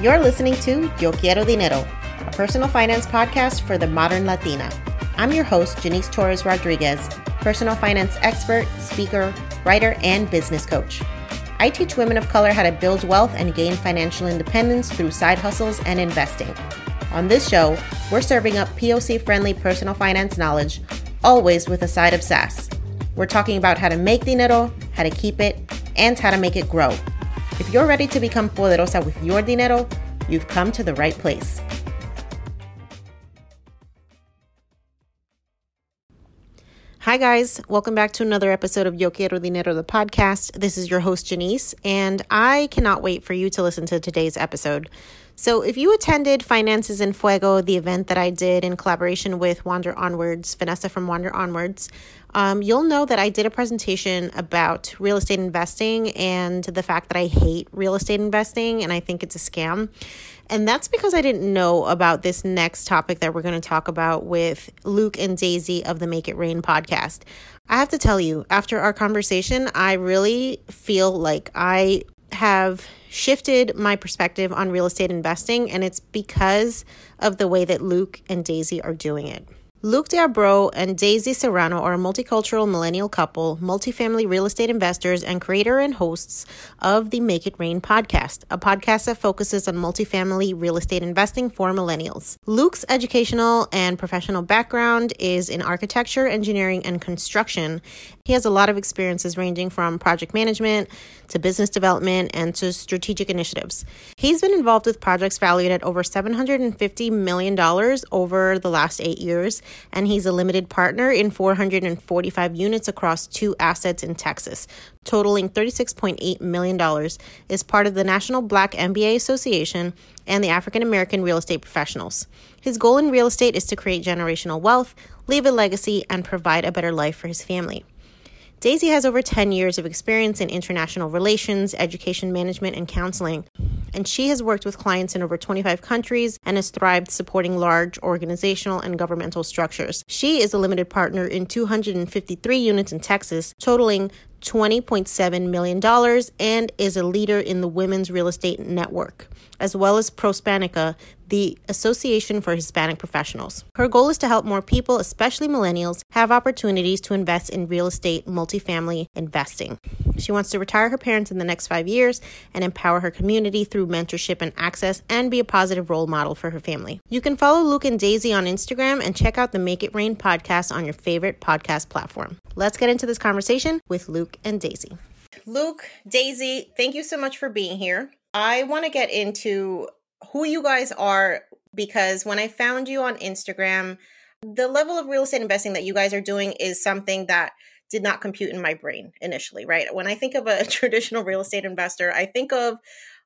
You're listening to Yo Quiero Dinero, a personal finance podcast for the modern Latina. I'm your host, Janice Torres Rodriguez, personal finance expert, speaker, writer, and business coach. I teach women of color how to build wealth and gain financial independence through side hustles and investing. On this show, we're serving up POC friendly personal finance knowledge, always with a side of sass. We're talking about how to make dinero, how to keep it, and how to make it grow. If you're ready to become poderosa with your dinero, you've come to the right place. Hi, guys. Welcome back to another episode of Yo Quiero Dinero, the podcast. This is your host, Janice, and I cannot wait for you to listen to today's episode. So, if you attended Finances in Fuego, the event that I did in collaboration with Wander Onwards, Vanessa from Wander Onwards, um, you'll know that I did a presentation about real estate investing and the fact that I hate real estate investing and I think it's a scam. And that's because I didn't know about this next topic that we're going to talk about with Luke and Daisy of the Make It Rain podcast. I have to tell you, after our conversation, I really feel like I have shifted my perspective on real estate investing, and it's because of the way that Luke and Daisy are doing it. Luke Diabro and Daisy Serrano are a multicultural millennial couple, multifamily real estate investors, and creator and hosts of the Make It Rain podcast, a podcast that focuses on multifamily real estate investing for millennials. Luke's educational and professional background is in architecture, engineering, and construction. He has a lot of experiences ranging from project management to business development and to strategic initiatives. He's been involved with projects valued at over $750 million over the last eight years and he's a limited partner in 445 units across two assets in Texas, totaling $36.8 million, is part of the National Black MBA Association and the African American Real Estate Professionals. His goal in real estate is to create generational wealth, leave a legacy, and provide a better life for his family. Daisy has over 10 years of experience in international relations, education management, and counseling. And she has worked with clients in over 25 countries and has thrived supporting large organizational and governmental structures. She is a limited partner in 253 units in Texas, totaling $20.7 million, and is a leader in the Women's Real Estate Network, as well as Prospanica, the Association for Hispanic Professionals. Her goal is to help more people, especially millennials, have opportunities to invest in real estate multifamily investing. She wants to retire her parents in the next five years and empower her community through mentorship and access and be a positive role model for her family. You can follow Luke and Daisy on Instagram and check out the Make It Rain podcast on your favorite podcast platform. Let's get into this conversation with Luke and Daisy. Luke, Daisy, thank you so much for being here. I want to get into who you guys are because when I found you on Instagram, the level of real estate investing that you guys are doing is something that did not compute in my brain initially, right? When I think of a traditional real estate investor, I think of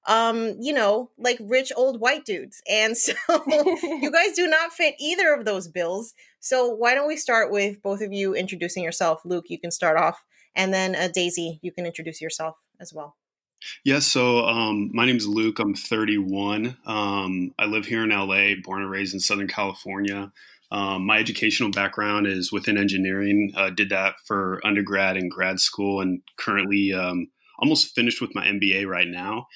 um, you know, like rich old white dudes. And so you guys do not fit either of those bills. So why don't we start with both of you introducing yourself? Luke, you can start off, and then uh, Daisy, you can introduce yourself as well. Yes, so um, my name is Luke. I'm 31. Um, I live here in LA, born and raised in Southern California. Um, my educational background is within engineering. Uh, did that for undergrad and grad school, and currently um, almost finished with my MBA right now.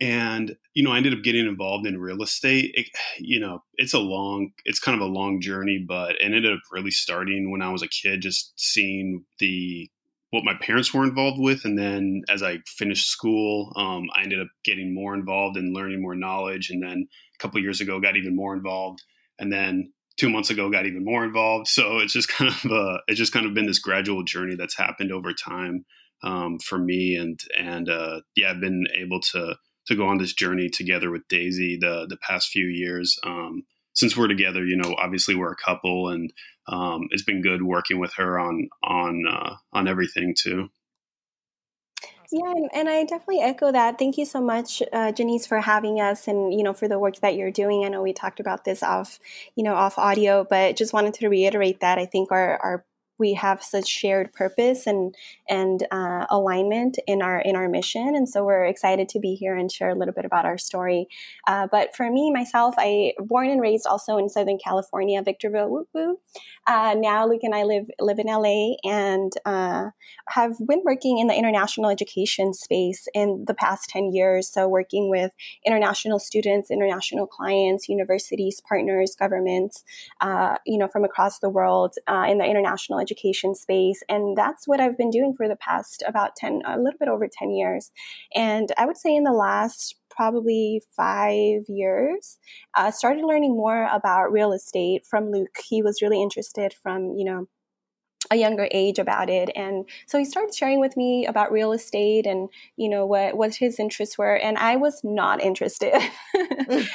And you know, I ended up getting involved in real estate. It, you know, it's a long, it's kind of a long journey, but it ended up really starting when I was a kid, just seeing the what my parents were involved with. And then as I finished school, um, I ended up getting more involved and learning more knowledge. And then a couple years ago, got even more involved. And then two months ago, got even more involved. So it's just kind of a, it's just kind of been this gradual journey that's happened over time um, for me. And and uh, yeah, I've been able to to go on this journey together with Daisy the the past few years. Um, since we're together, you know, obviously we're a couple, and um, it's been good working with her on on uh, on everything too. Yeah, and I definitely echo that. Thank you so much, uh, Janice, for having us, and you know for the work that you're doing. I know we talked about this off, you know, off audio, but just wanted to reiterate that I think our our we have such shared purpose and and uh, alignment in our in our mission. And so we're excited to be here and share a little bit about our story. Uh, but for me myself i born and raised also in southern california victorville woo uh, now luke and i live live in la and uh, have been working in the international education space in the past 10 years. So working with international students international clients universities partners governments uh, you know from across the world uh, in the international education space. And that's what I've been doing for the past about 10, a little bit over 10 years. And I would say in the last probably five years, uh, started learning more about real estate from Luke. He was really interested from, you know, a younger age about it and so he started sharing with me about real estate and you know what what his interests were and i was not interested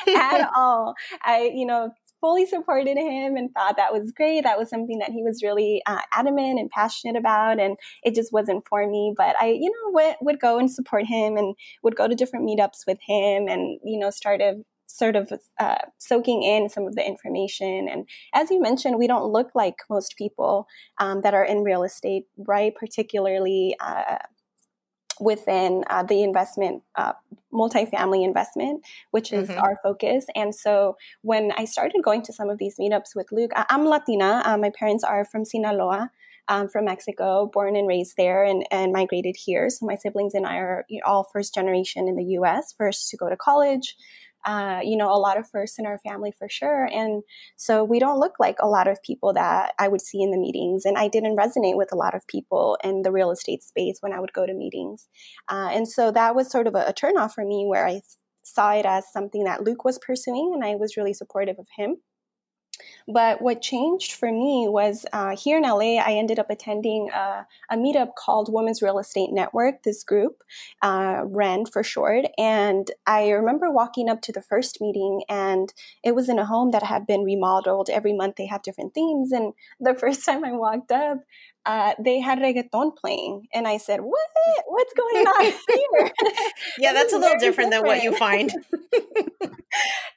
at all i you know fully supported him and thought that was great. That was something that he was really uh, adamant and passionate about, and it just wasn't for me. But I, you know, would, would go and support him and would go to different meetups with him and, you know, started sort of uh, soaking in some of the information. And as you mentioned, we don't look like most people um, that are in real estate, right? Particularly uh, within uh, the investment, uh, multifamily investment, which is mm-hmm. our focus. And so when I started going to some of these meetups with Luke, I- am Latina. Uh, my parents are from Sinaloa. Um, from Mexico, born and raised there, and, and migrated here. So my siblings and I are all first generation in the U.S. First to go to college, uh, you know, a lot of firsts in our family for sure. And so we don't look like a lot of people that I would see in the meetings. And I didn't resonate with a lot of people in the real estate space when I would go to meetings. Uh, and so that was sort of a, a turnoff for me where I saw it as something that Luke was pursuing and I was really supportive of him. But what changed for me was uh, here in LA, I ended up attending a, a, meetup called Women's Real Estate Network, this group, uh, REN for short. And I remember walking up to the first meeting, and it was in a home that had been remodeled. Every month they have different themes. And the first time I walked up, uh, they had reggaeton playing, and I said, "What? What's going on here?" yeah, that's a little different, different, than what you find.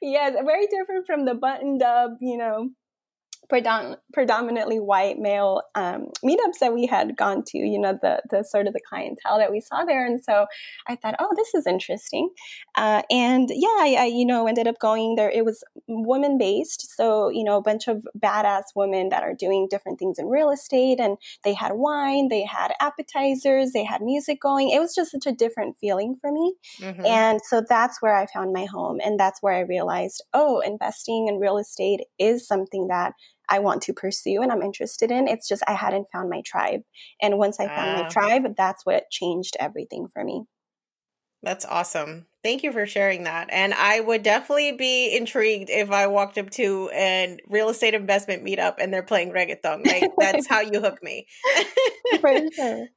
yes, very different from the buttoned up, you know, predom- predominantly white male um, meetups that we had gone to, you know, the, the sort of the clientele that we saw there. And so I thought, oh, this is interesting. Uh, and yeah, I, I, you know, ended up going there. It was woman based. So, you know, a bunch of badass women that are doing different things in real estate. And they had wine, they had appetizers, they had music going. It was just such a different feeling for me. Mm-hmm. And so that's where I found my home. And that's where I realized, oh, investing in real estate is something that I want to pursue and I'm interested in. It's just I hadn't found my tribe. And once I found my ah. tribe, that's what changed everything for me. That's awesome. Thank you for sharing that. And I would definitely be intrigued if I walked up to a real estate investment meetup and they're playing reggaeton. Like that's how you hook me. for sure.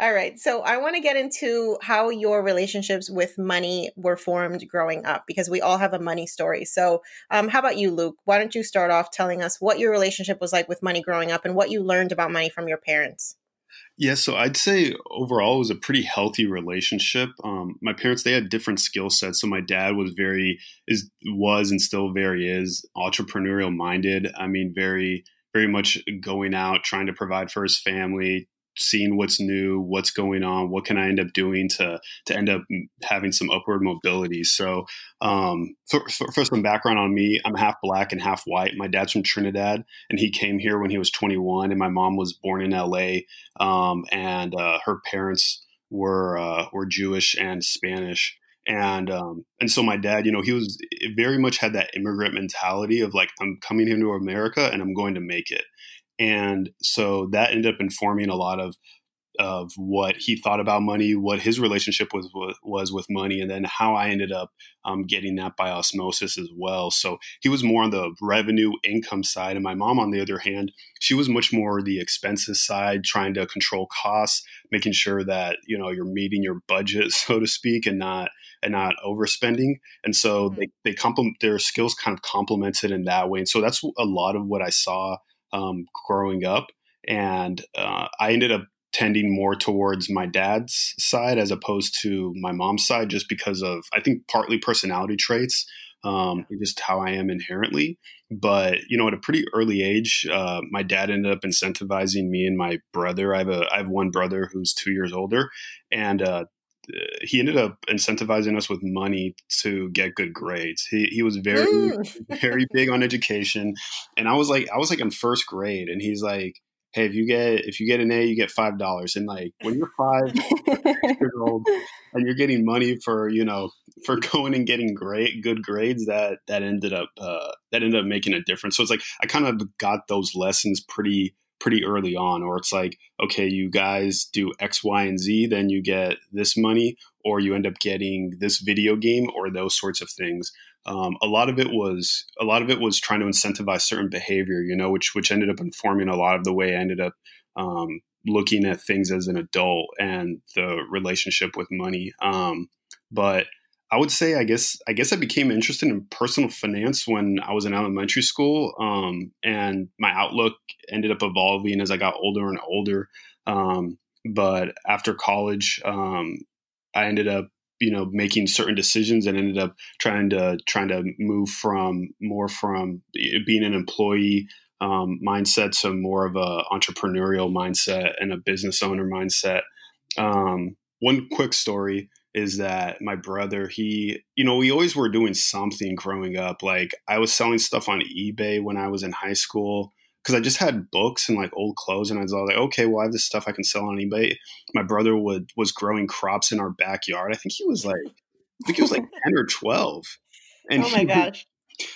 All right. So I want to get into how your relationships with money were formed growing up because we all have a money story. So, um, how about you, Luke? Why don't you start off telling us what your relationship was like with money growing up and what you learned about money from your parents? Yeah, so I'd say overall it was a pretty healthy relationship. Um, my parents they had different skill sets. So my dad was very is was and still very is entrepreneurial minded. I mean, very very much going out trying to provide for his family, seeing what's new, what's going on, what can I end up doing to to end up having some upward mobility. So, um, for, for, for, some background on me, I'm half black and half white. My dad's from Trinidad, and he came here when he was 21, and my mom was born in LA, um, and uh, her parents were uh, were Jewish and Spanish. And um, and so my dad, you know, he was very much had that immigrant mentality of like I'm coming into America and I'm going to make it. And so that ended up informing a lot of of what he thought about money, what his relationship was was with money, and then how I ended up um, getting that by osmosis as well. So he was more on the revenue income side, and my mom, on the other hand, she was much more the expenses side, trying to control costs, making sure that you know you're meeting your budget, so to speak, and not and not overspending. And so mm-hmm. they they complement their skills kind of complemented in that way. And so that's a lot of what I saw um, growing up. And uh, I ended up tending more towards my dad's side as opposed to my mom's side, just because of, I think, partly personality traits, um, just how I am inherently. But, you know, at a pretty early age, uh, my dad ended up incentivizing me and my brother. I have a, I have one brother who's two years older. And uh, he ended up incentivizing us with money to get good grades. He he was very mm. very big on education, and I was like I was like in first grade, and he's like, "Hey, if you get if you get an A, you get five dollars." And like when you're five years old and you're getting money for you know for going and getting great good grades, that that ended up uh, that ended up making a difference. So it's like I kind of got those lessons pretty pretty early on, or it's like, okay, you guys do X, Y, and Z, then you get this money, or you end up getting this video game, or those sorts of things. Um, a lot of it was a lot of it was trying to incentivize certain behavior, you know, which which ended up informing a lot of the way I ended up um, looking at things as an adult and the relationship with money. Um, but I would say I guess I guess I became interested in personal finance when I was in elementary school, um, and my outlook ended up evolving as I got older and older. Um, but after college, um, I ended up you know making certain decisions and ended up trying to trying to move from more from being an employee um, mindset to more of a entrepreneurial mindset and a business owner mindset. Um, one quick story is that my brother he you know we always were doing something growing up like i was selling stuff on ebay when i was in high school because i just had books and like old clothes and i was all like okay well i have this stuff i can sell on ebay. My brother would was growing crops in our backyard i think he was like i think he was like 10 or 12 and oh my he, gosh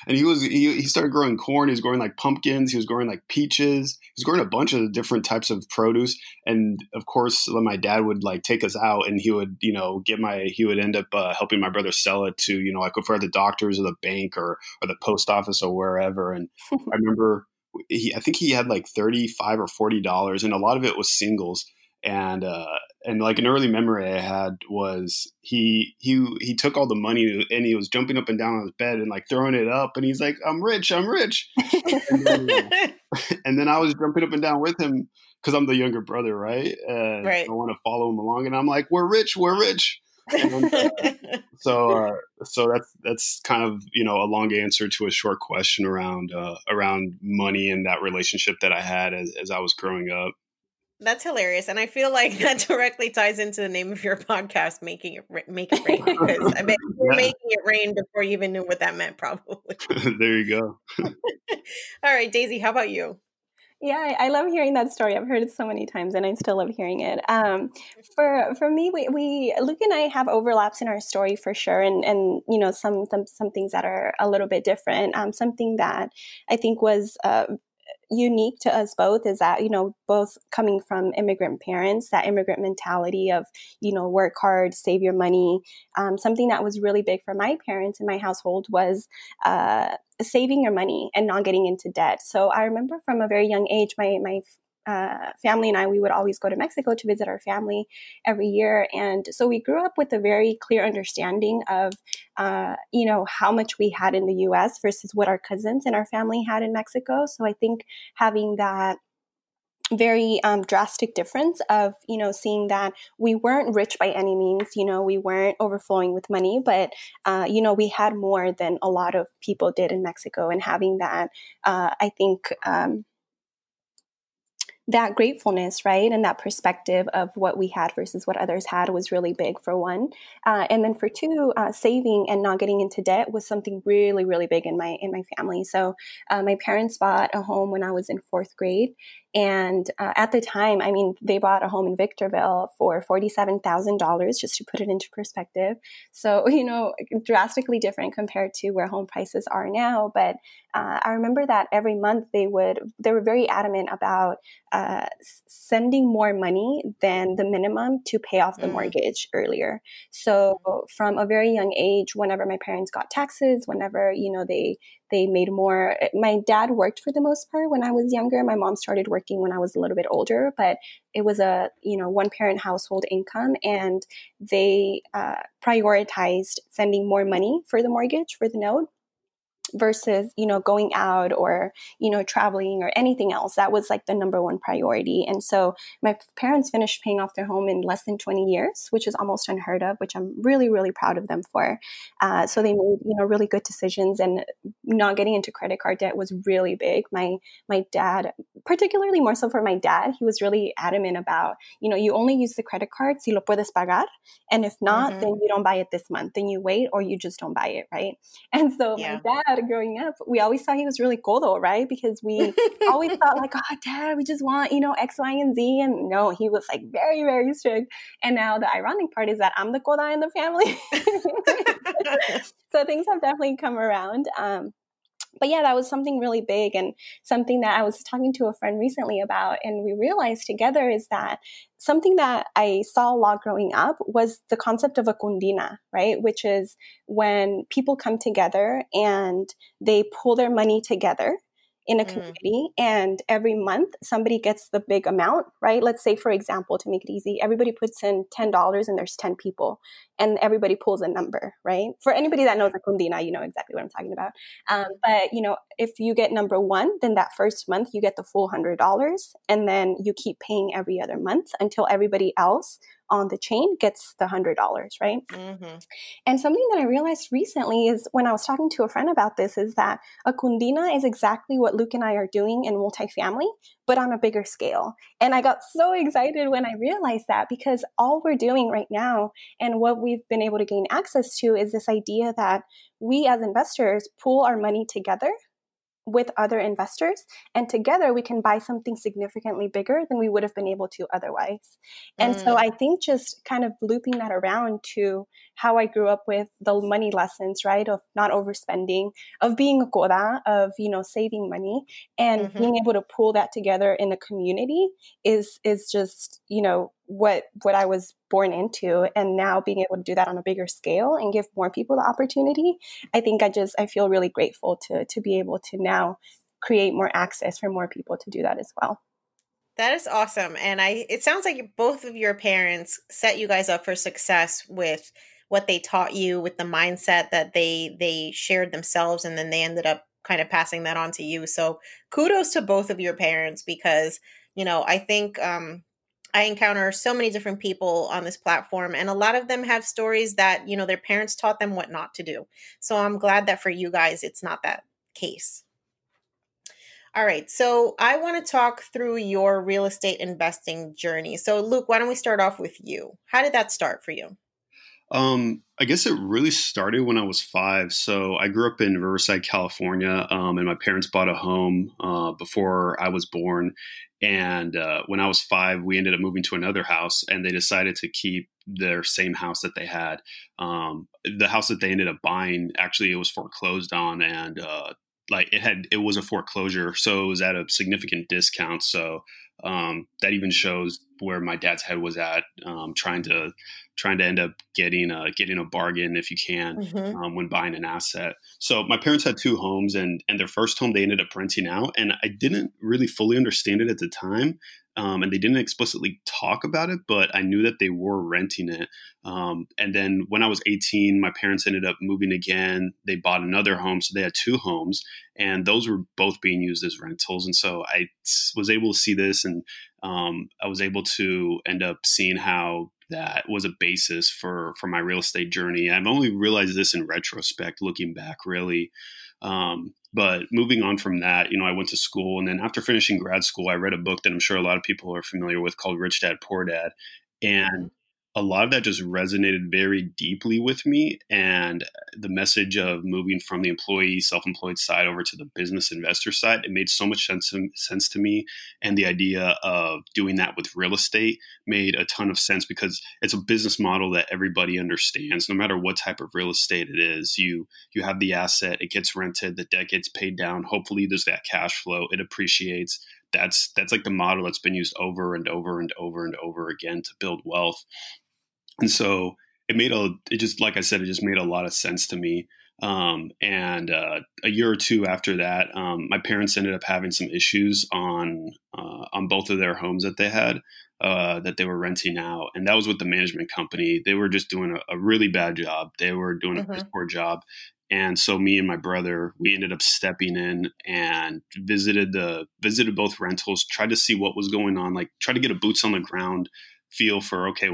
and he was he, he started growing corn. He was growing like pumpkins. He was growing like peaches. He was growing a bunch of different types of produce. And of course my dad would like take us out and he would you know get my he would end up uh, helping my brother sell it to you know like for the doctors or the bank or or the post office or wherever. And i remember he, i think he had like 35 or 40 dollars and a lot of it was singles and uh, and like an early memory I had was he he he took all the money and he was jumping up and down on his bed and like throwing it up and he's like I'm rich I'm rich and, then, and then I was jumping up and down with him because I'm the younger brother right and right. I want to follow him along and I'm like we're rich we're rich and, uh, so uh, so that's that's kind of you know a long answer to a short question around uh, around money and that relationship that I had as, as I was growing up. That's hilarious, and I feel like that directly ties into the name of your podcast, "Making It Make It Rain." Because I bet you're yeah. making it rain before you even knew what that meant, probably. there you go. All right, Daisy, how about you? Yeah, I love hearing that story. I've heard it so many times, and I still love hearing it. Um, for for me, we, we Luke and I have overlaps in our story for sure, and and you know some some some things that are a little bit different. Um, something that I think was uh, unique to us both is that you know both coming from immigrant parents that immigrant mentality of you know work hard save your money. Um, something that was really big for my parents in my household was uh, saving your money and not getting into debt. So i remember from a very young age my my uh, family and I, we would always go to Mexico to visit our family every year. And so we grew up with a very clear understanding of, uh, you know, how much we had in the US versus what our cousins and our family had in Mexico. So I think having that very um, drastic difference of you know seeing that we weren't rich by any means you know we weren't overflowing with money but uh, you know we had more than a lot of people did in mexico and having that uh, i think um, that gratefulness, right, and that perspective of what we had versus what others had was really big for one, uh, and then for two, uh, saving and not getting into debt was something really, really big in my in my family. So, uh, my parents bought a home when I was in fourth grade, and uh, at the time, I mean, they bought a home in Victorville for $47,000, just to put it into perspective. So, you know, drastically different compared to where home prices are now. But uh, I remember that every month they would, they were very adamant about uh, sending more money than the minimum to pay off the mm. mortgage earlier. So from a very young age, whenever my parents got taxes, whenever, you know, they, they made more. My dad worked for the most part when I was younger. My mom started working when I was a little bit older, but it was a you know one parent household income, and they uh, prioritized sending more money for the mortgage for the note versus you know going out or you know traveling or anything else. That was like the number one priority. And so my parents finished paying off their home in less than 20 years which is almost unheard of which i'm really really proud of them for. Uh, so they made you know really good decisions and not getting into credit card debt was really big. My my dad particularly more so for my dad he was really adamant about you know you only use the credit card si lo puedes pagar and if not mm-hmm. then you don't buy it this month. Then you wait or you just don't buy it right? And so yeah. my dad growing up, we always thought he was really cool though, right? Because we always thought like, oh, dad, we just want, you know, X, Y, and Z. And no, he was like very, very strict. And now the ironic part is that I'm the coda in the family. so things have definitely come around. Um, but yeah, that was something really big and something that I was talking to a friend recently about. And we realized together is that something that I saw a lot growing up was the concept of a cundina, right? Which is when people come together and they pull their money together in a mm. community and every month somebody gets the big amount right? Let's say for example to make it easy everybody puts in $10 and there's 10 people and everybody pulls a number right? For anybody that knows a cundina you know exactly what i'm talking about. Um, but you know if you get number one then that first month you get the full $100 and then you keep paying every other month until everybody else on the chain gets the hundred dollars, right? Mm-hmm. And something that I realized recently is when I was talking to a friend about this is that a cundina is exactly what Luke and I are doing in multifamily, but on a bigger scale. And I got so excited when I realized that because all we're doing right now and what we've been able to gain access to is this idea that we as investors pool our money together with other investors and together we can buy something significantly bigger than we would have been able to otherwise and mm. so i think just kind of looping that around to how i grew up with the money lessons right of not overspending of being a coda of you know saving money and mm-hmm. being able to pull that together in a community is is just you know what what I was born into and now being able to do that on a bigger scale and give more people the opportunity I think I just I feel really grateful to to be able to now create more access for more people to do that as well. That is awesome and I it sounds like both of your parents set you guys up for success with what they taught you with the mindset that they they shared themselves and then they ended up kind of passing that on to you. So kudos to both of your parents because you know I think um I encounter so many different people on this platform, and a lot of them have stories that, you know, their parents taught them what not to do. So I'm glad that for you guys, it's not that case. All right, so I want to talk through your real estate investing journey. So, Luke, why don't we start off with you? How did that start for you? Um, I guess it really started when I was five. So I grew up in Riverside, California, um, and my parents bought a home uh, before I was born. And uh, when I was five, we ended up moving to another house, and they decided to keep their same house that they had. Um, the house that they ended up buying actually it was foreclosed on, and uh, like it had it was a foreclosure, so it was at a significant discount. So um, that even shows where my dad's head was at, um, trying to trying to end up getting a getting a bargain if you can mm-hmm. um, when buying an asset. So my parents had two homes, and and their first home they ended up renting out, and I didn't really fully understand it at the time um, and they didn't explicitly talk about it, but I knew that they were renting it. Um, and then when I was 18, my parents ended up moving again. They bought another home, so they had two homes, and those were both being used as rentals. And so I was able to see this, and um, I was able to end up seeing how that was a basis for for my real estate journey. I've only realized this in retrospect, looking back, really. Um, but moving on from that, you know, I went to school, and then after finishing grad school, I read a book that I'm sure a lot of people are familiar with called Rich Dad Poor Dad, and a lot of that just resonated very deeply with me. And the message of moving from the employee, self employed side over to the business investor side, it made so much sense, sense to me. And the idea of doing that with real estate made a ton of sense because it's a business model that everybody understands. No matter what type of real estate it is, you you have the asset, it gets rented, the debt gets paid down. Hopefully, there's that cash flow, it appreciates that's that's like the model that's been used over and over and over and over again to build wealth and so it made a it just like I said, it just made a lot of sense to me. Um, and uh, a year or two after that, um, my parents ended up having some issues on uh, on both of their homes that they had uh, that they were renting out, and that was with the management company. They were just doing a, a really bad job. They were doing mm-hmm. a poor job, and so me and my brother we ended up stepping in and visited the visited both rentals, tried to see what was going on, like try to get a boots on the ground feel for okay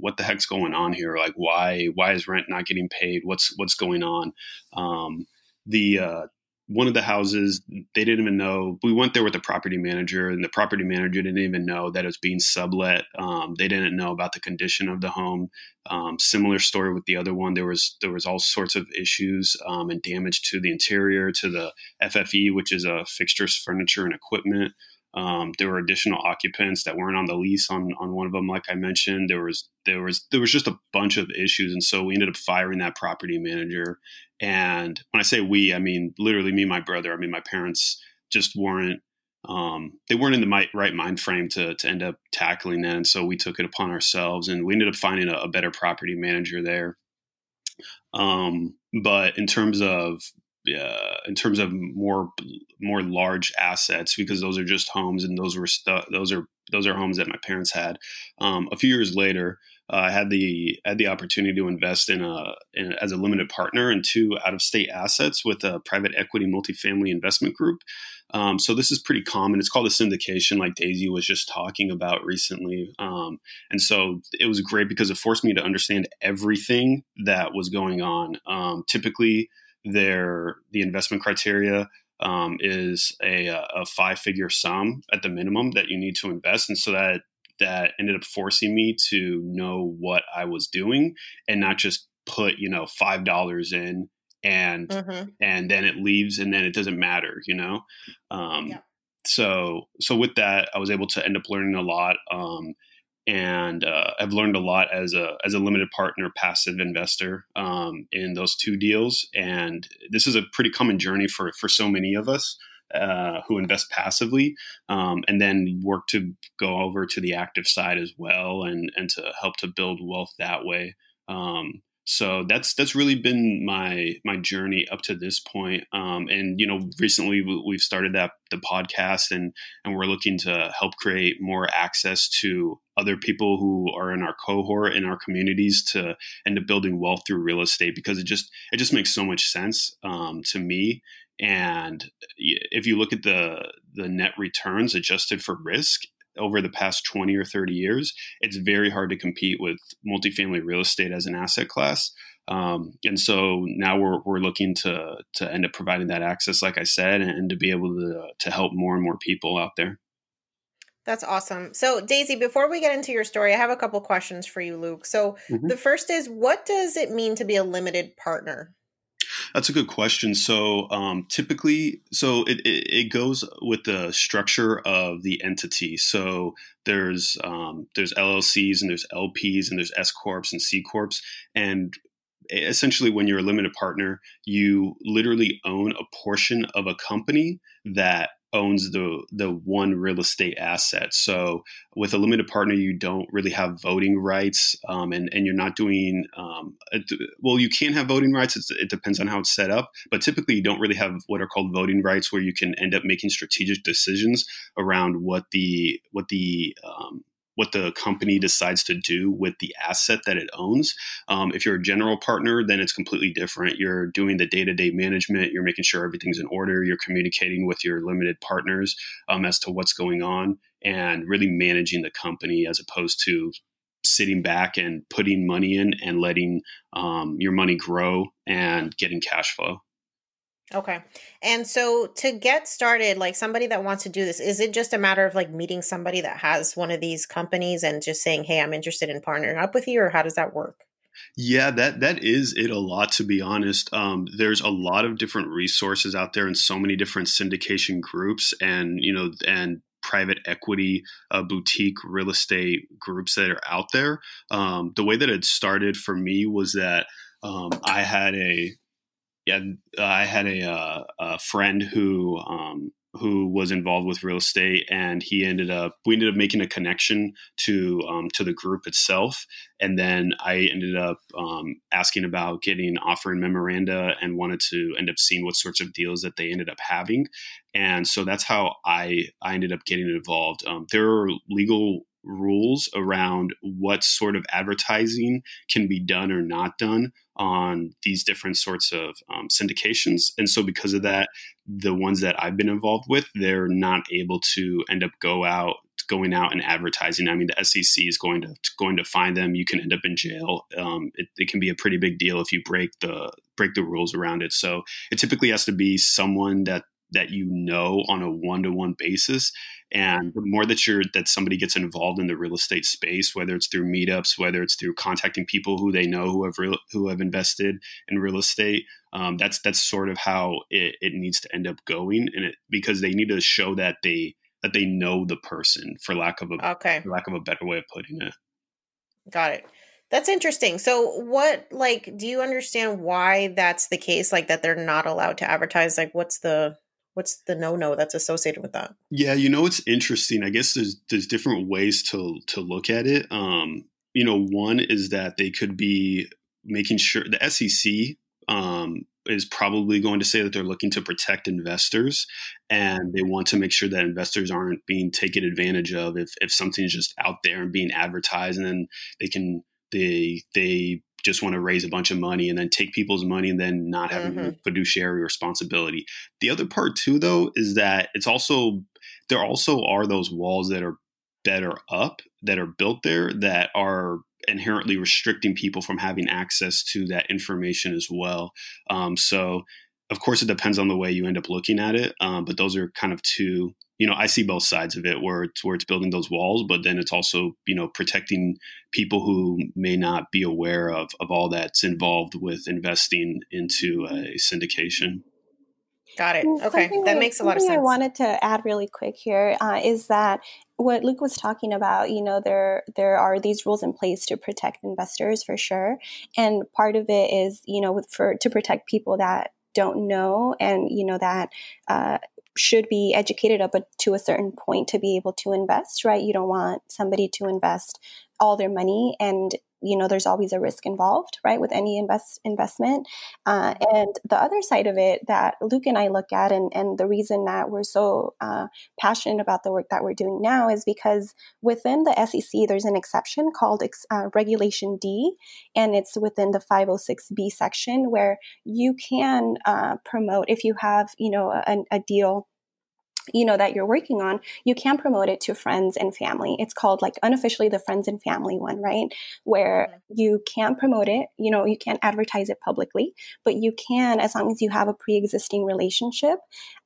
what the heck's going on here? Like why why is rent not getting paid? What's what's going on? Um, the uh, one of the houses they didn't even know we went there with the property manager and the property manager didn't even know that it was being sublet. Um, they didn't know about the condition of the home. Um, similar story with the other one. There was there was all sorts of issues um, and damage to the interior to the ffe which is a fixtures furniture and equipment um, there were additional occupants that weren't on the lease on on one of them, like I mentioned. There was there was there was just a bunch of issues, and so we ended up firing that property manager. And when I say we, I mean literally me and my brother. I mean my parents just weren't um, they weren't in the right mind frame to to end up tackling that, and so we took it upon ourselves, and we ended up finding a, a better property manager there. Um, but in terms of uh, in terms of more more large assets because those are just homes and those were stu- those are those are homes that my parents had. Um, a few years later, uh, I had the had the opportunity to invest in a in, as a limited partner in two out of state assets with a private equity multifamily investment group. Um, so this is pretty common. It's called a syndication, like Daisy was just talking about recently. Um, and so it was great because it forced me to understand everything that was going on. Um, typically, their the investment criteria um, is a, a five figure sum at the minimum that you need to invest, and so that that ended up forcing me to know what I was doing and not just put you know five dollars in and mm-hmm. and then it leaves and then it doesn't matter you know um, yeah. so so with that i was able to end up learning a lot um, and uh, I've learned a lot as a as a limited partner passive investor um, in those two deals. And this is a pretty common journey for for so many of us uh, who invest passively, um, and then work to go over to the active side as well, and and to help to build wealth that way. Um, so that's that's really been my my journey up to this point. Um, and you know, recently we've started that the podcast, and and we're looking to help create more access to other people who are in our cohort in our communities to end up building wealth through real estate because it just it just makes so much sense um, to me. And if you look at the the net returns adjusted for risk, over the past 20 or 30 years, it's very hard to compete with multifamily real estate as an asset class. Um, and so now we're, we're looking to, to end up providing that access, like I said, and, and to be able to, to help more and more people out there. That's awesome. So, Daisy, before we get into your story, I have a couple questions for you, Luke. So, mm-hmm. the first is what does it mean to be a limited partner? That's a good question. So um, typically, so it, it, it, goes with the structure of the entity. So there's um, there's LLCs and there's LPs and there's S corps and C corps, and essentially when you're a limited partner you literally own a portion of a company that owns the the one real estate asset. So with a limited partner, you don't really have voting rights, um, and and you're not doing um, well. You can have voting rights. It's, it depends on how it's set up, but typically you don't really have what are called voting rights, where you can end up making strategic decisions around what the what the um, what the company decides to do with the asset that it owns. Um, if you're a general partner, then it's completely different. You're doing the day to day management, you're making sure everything's in order, you're communicating with your limited partners um, as to what's going on, and really managing the company as opposed to sitting back and putting money in and letting um, your money grow and getting cash flow. Okay. And so to get started, like somebody that wants to do this, is it just a matter of like meeting somebody that has one of these companies and just saying, "Hey, I'm interested in partnering up with you," or how does that work? Yeah, that that is it a lot to be honest. Um, there's a lot of different resources out there and so many different syndication groups and you know and private equity uh, boutique real estate groups that are out there. Um, the way that it started for me was that um, I had a yeah, I had a, uh, a friend who um, who was involved with real estate, and he ended up we ended up making a connection to um, to the group itself, and then I ended up um, asking about getting offering memoranda and wanted to end up seeing what sorts of deals that they ended up having, and so that's how I I ended up getting involved. Um, there are legal rules around what sort of advertising can be done or not done on these different sorts of um, syndications. And so, because of that, the ones that I've been involved with, they're not able to end up go out going out and advertising. I mean, the SEC is going to going to find them. You can end up in jail. Um, it, it, can be a pretty big deal if you break the break the rules around it. So it typically has to be someone that that you know on a one to one basis. And the more that you're that somebody gets involved in the real estate space, whether it's through meetups, whether it's through contacting people who they know who have real, who have invested in real estate, um, that's that's sort of how it, it needs to end up going. And it because they need to show that they that they know the person, for lack of a okay. for lack of a better way of putting it. Got it. That's interesting. So, what, like, do you understand why that's the case? Like, that they're not allowed to advertise? Like, what's the what's the no no that's associated with that? Yeah, you know it's interesting. I guess there's there's different ways to to look at it. Um, you know, one is that they could be making sure the SEC um, is probably going to say that they're looking to protect investors and they want to make sure that investors aren't being taken advantage of if, if something's just out there and being advertised and then they can they they just want to raise a bunch of money and then take people's money and then not have mm-hmm. fiduciary responsibility. The other part too, though, is that it's also there also are those walls that are better up that are built there that are inherently restricting people from having access to that information as well. Um, so, of course, it depends on the way you end up looking at it, um, but those are kind of two you know, I see both sides of it where it's where it's building those walls, but then it's also, you know, protecting people who may not be aware of of all that's involved with investing into a syndication. Got it. Okay, that makes a lot of sense. I wanted to add really quick here uh, is that what Luke was talking about, you know, there there are these rules in place to protect investors for sure, and part of it is, you know, for to protect people that don't know and you know that uh, should be educated up uh, to a certain point to be able to invest, right? You don't want somebody to invest all their money and you know there's always a risk involved right with any invest investment. Uh, and the other side of it that luke and i look at and, and the reason that we're so uh, passionate about the work that we're doing now is because within the sec there's an exception called uh, regulation d and it's within the 506b section where you can uh, promote if you have you know a, a deal you know that you're working on you can promote it to friends and family. It's called like unofficially the friends and family one right? Where you can promote it you know you can't advertise it publicly but you can as long as you have a pre-existing relationship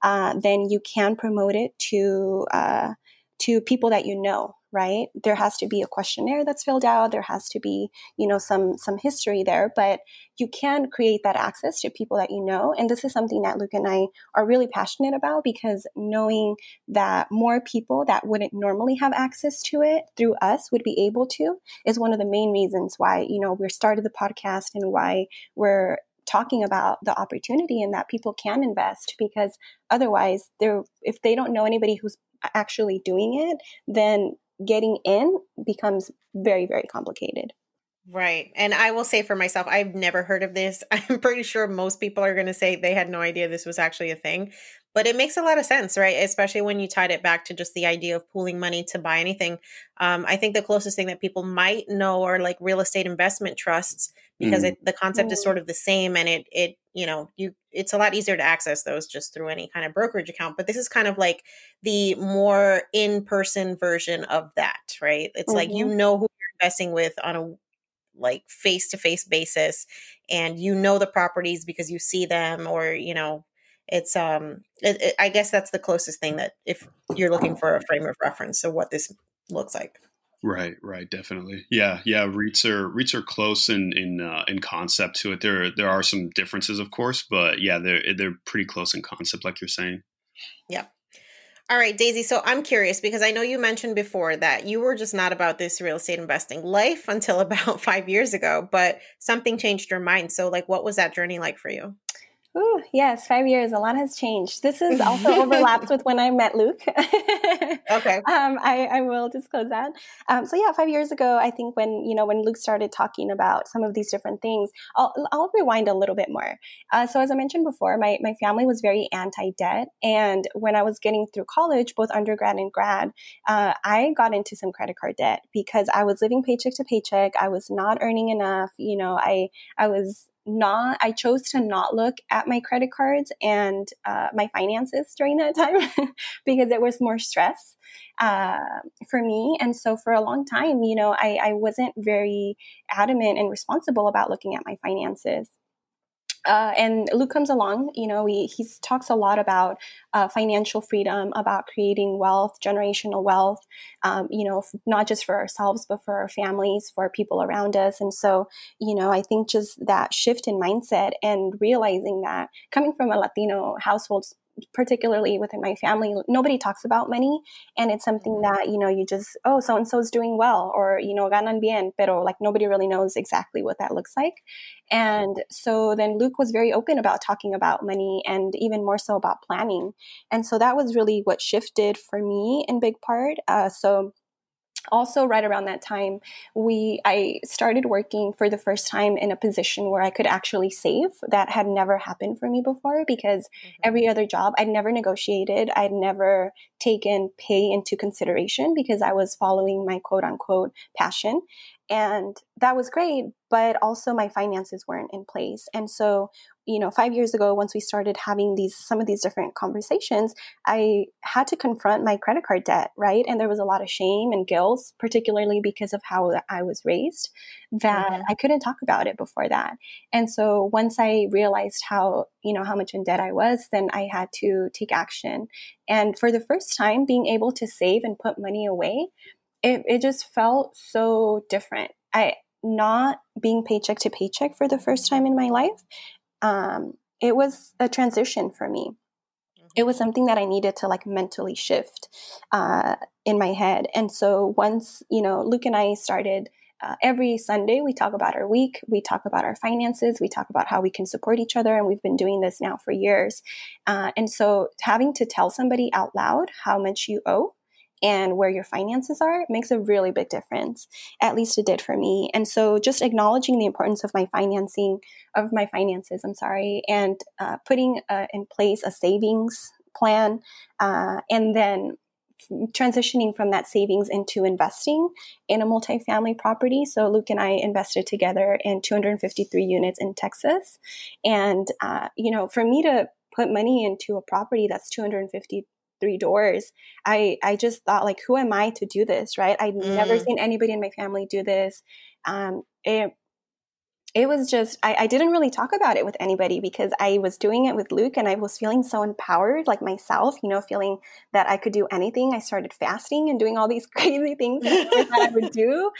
uh, then you can promote it to uh, to people that you know right? There has to be a questionnaire that's filled out. There has to be, you know, some some history there, but you can create that access to people that you know. And this is something that Luke and I are really passionate about because knowing that more people that wouldn't normally have access to it through us would be able to is one of the main reasons why, you know, we started the podcast and why we're talking about the opportunity and that people can invest because otherwise they're if they don't know anybody who's actually doing it then getting in becomes very very complicated Right. And I will say for myself, I've never heard of this. I'm pretty sure most people are going to say they had no idea this was actually a thing. But it makes a lot of sense, right? Especially when you tied it back to just the idea of pooling money to buy anything. Um, I think the closest thing that people might know are like real estate investment trusts because mm. it, the concept is sort of the same and it it you know you it's a lot easier to access those just through any kind of brokerage account but this is kind of like the more in-person version of that right it's mm-hmm. like you mm-hmm. know who you're investing with on a like face-to-face basis and you know the properties because you see them or you know it's um it, it, i guess that's the closest thing that if you're looking for a frame of reference of what this looks like Right, right, definitely. Yeah, yeah. REITs are REITs are close in in uh, in concept to it. There there are some differences, of course, but yeah, they're they're pretty close in concept, like you're saying. Yeah. All right, Daisy. So I'm curious because I know you mentioned before that you were just not about this real estate investing life until about five years ago, but something changed your mind. So, like, what was that journey like for you? Ooh, yes, five years. A lot has changed. This is also overlapped with when I met Luke. okay. Um, I, I will disclose that. Um, so yeah, five years ago, I think when you know when Luke started talking about some of these different things, I'll, I'll rewind a little bit more. Uh, so as I mentioned before, my my family was very anti-debt, and when I was getting through college, both undergrad and grad, uh, I got into some credit card debt because I was living paycheck to paycheck. I was not earning enough. You know, I I was not i chose to not look at my credit cards and uh, my finances during that time because it was more stress uh, for me. And so for a long time you know I, I wasn't very adamant and responsible about looking at my finances uh, and Luke comes along, you know, he, talks a lot about uh, financial freedom, about creating wealth, generational wealth, um, you know, not just for ourselves, but for our families, for people around us. And so, you know, I think just that shift in mindset and realizing that coming from a Latino household particularly within my family, nobody talks about money. And it's something mm-hmm. that, you know, you just, oh, so and so is doing well, or, you know, ganan bien, pero like nobody really knows exactly what that looks like. And so then Luke was very open about talking about money and even more so about planning. And so that was really what shifted for me in big part. Uh, so also right around that time we i started working for the first time in a position where i could actually save. That had never happened for me before because mm-hmm. every other job i'd never negotiated. I'd never taken pay into consideration because i was following my quote unquote passion. And that was great but also my finances weren't in place. And so you know 5 years ago once we started having these some of these different conversations i had to confront my credit card debt right and there was a lot of shame and guilt particularly because of how i was raised that mm-hmm. i couldn't talk about it before that and so once i realized how you know how much in debt i was then i had to take action and for the first time being able to save and put money away it, it just felt so different. I not being paycheck to paycheck for the first time in my life. Um, it was a transition for me. It was something that I needed to like mentally shift uh, in my head. And so once, you know, Luke and I started uh, every Sunday, we talk about our week, we talk about our finances, we talk about how we can support each other. And we've been doing this now for years. Uh, and so having to tell somebody out loud how much you owe and where your finances are makes a really big difference. At least it did for me. And so just acknowledging the importance of my financing, of my finances, I'm sorry, and uh, putting uh, in place a savings plan, uh, and then transitioning from that savings into investing in a multifamily property. So Luke and I invested together in 253 units in Texas. And, uh, you know, for me to put money into a property that's 250 three doors i i just thought like who am i to do this right? I'd mm. never seen anybody in my family do this. Um it it was just I, I, didn't really talk about it with anybody because i was doing it with luke and i was feeling so empowered like myself you know feeling that i could do anything. I started fasting and doing all these crazy things that i would do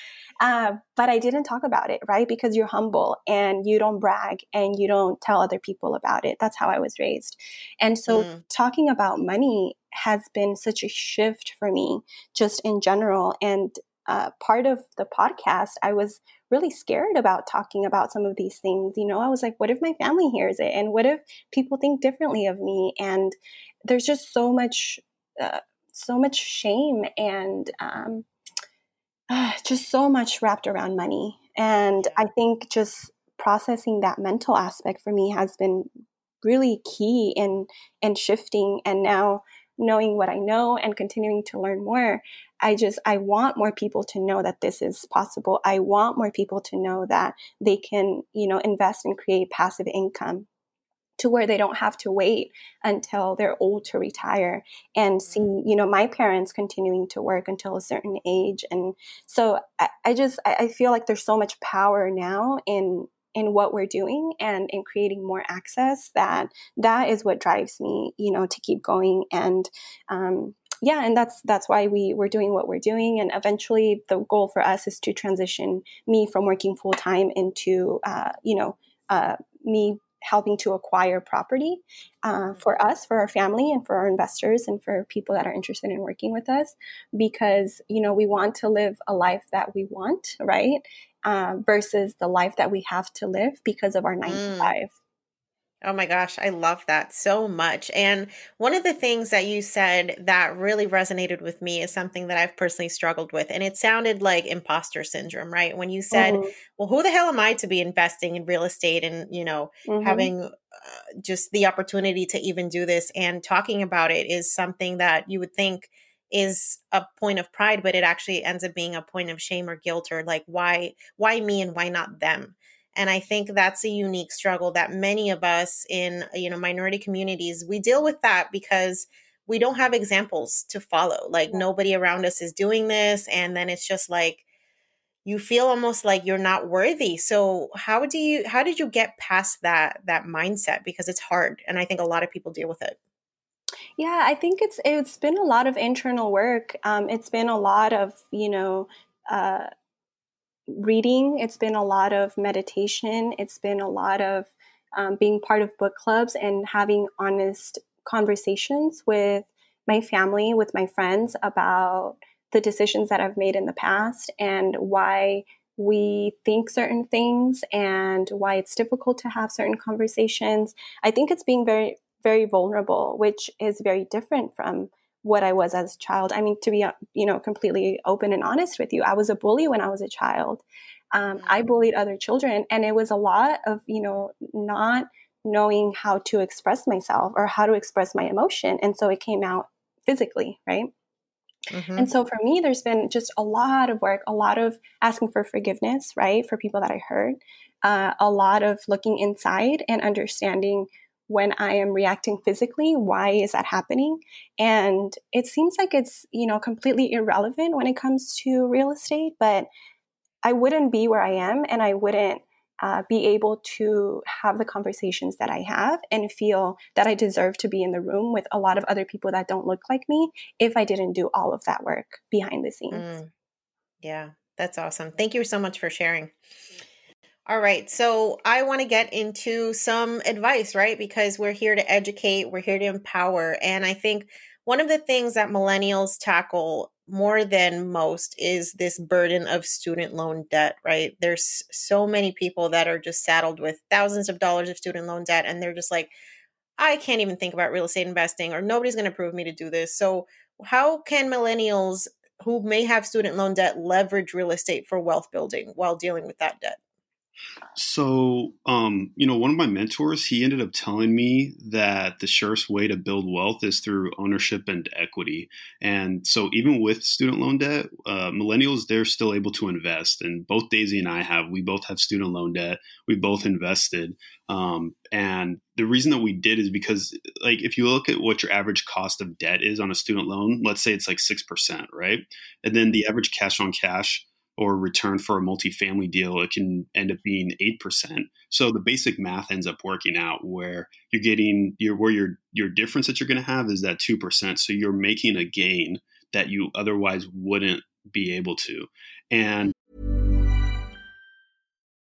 uh, but i didn't talk about it right? Because you're humble and you don't brag and you don't tell other people about it. That's how i was raised. And so mm. talking about money has been such a shift for me just in general and uh, part of the podcast, I was really scared about talking about some of these things. You know, I was like, what if my family hears it? And what if people think differently of me? And there's just so much, uh, so much shame and um, uh, just so much wrapped around money. And I think just processing that mental aspect for me has been really key in in shifting and now knowing what I know and continuing to learn more, I just, I want more people to know that this is possible. I want more people to know that they can, you know, invest and create passive income to where they don't have to wait until they're old to retire and see mm-hmm. you know my parents continuing to work until a certain age and so i, I just I feel like there's so much power now in in what we're doing and in creating more access that that is what drives me you know to keep going. And um, yeah and that's that's why we we're doing what we're doing. And eventually the goal for us is to transition me from working full time into uh, you know uh, me helping to acquire property uh, for us for our family and for our investors and for people that are interested in working with us because you know we want to live a life that we want right uh, versus the life that we have to live because of our nine mm. to five. Oh my gosh, I love that so much. And one of the things that you said that really resonated with me is something that I've personally struggled with. And it sounded like imposter syndrome, right? When you said, mm-hmm. well, who the hell am I to be investing in real estate and, you know, mm-hmm. having uh, just the opportunity to even do this and talking about it is something that you would think is a point of pride but it actually ends up being a point of shame or guilt or like why why me and why not them and i think that's a unique struggle that many of us in you know minority communities we deal with that because we don't have examples to follow. Like nobody around us is doing this and then it's just like you feel almost like you're not worthy. So how do you how did you get past that that mindset? Because it's hard and i think a lot of people deal with it. Yeah, I think it's it's been a lot of internal work. Um, it's been a lot of you know uh, reading. It's been a lot of meditation. It's been a lot of um, being part of book clubs and having honest conversations with my family, with my friends about the decisions that I've made in the past and why we think certain things and why it's difficult to have certain conversations. I think it's being very very vulnerable, which is very different from what I was as a child. I mean, to be you know completely open and honest with you, I was a bully when I was a child. Um, I mm-hmm. bullied other children, and it was a lot of you know not knowing how to express myself or how to express my emotion, and so it came out physically, right? Mm-hmm. And so for me, there's been just a lot of work, a lot of asking for forgiveness, right, for people that I hurt, uh, a lot of looking inside and understanding when I am reacting physically, why is that happening? And it seems like it's, you know, completely irrelevant when it comes to real estate, but I wouldn't be where I am and I wouldn't uh, be able to have the conversations that I have and feel that I deserve to be in the room with a lot of other people that don't look like me if I didn't do all of that work behind the scenes. Mm. Yeah, that's awesome. Thank you so much for sharing. All right. So I want to get into some advice, right? Because we're here to educate, we're here to empower. And I think one of the things that millennials tackle more than most is this burden of student loan debt, right? There's so many people that are just saddled with thousands of dollars of student loan debt, and they're just like, I can't even think about real estate investing, or nobody's going to prove me to do this. So, how can millennials who may have student loan debt leverage real estate for wealth building while dealing with that debt? So, um, you know, one of my mentors, he ended up telling me that the surest way to build wealth is through ownership and equity. And so, even with student loan debt, uh, millennials, they're still able to invest. And both Daisy and I have, we both have student loan debt. We both invested. Um, and the reason that we did is because, like, if you look at what your average cost of debt is on a student loan, let's say it's like 6%, right? And then the average cash on cash or return for a multifamily deal, it can end up being 8%. So the basic math ends up working out where you're getting your where your your difference that you're going to have is that 2%. So you're making a gain that you otherwise wouldn't be able to. And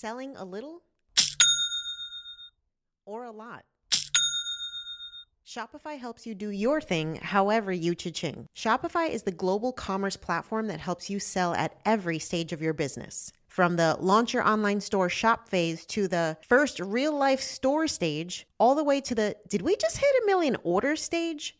Selling a little or a lot? Shopify helps you do your thing however you cha-ching. Shopify is the global commerce platform that helps you sell at every stage of your business. From the launch your online store shop phase to the first real life store stage, all the way to the did we just hit a million order stage?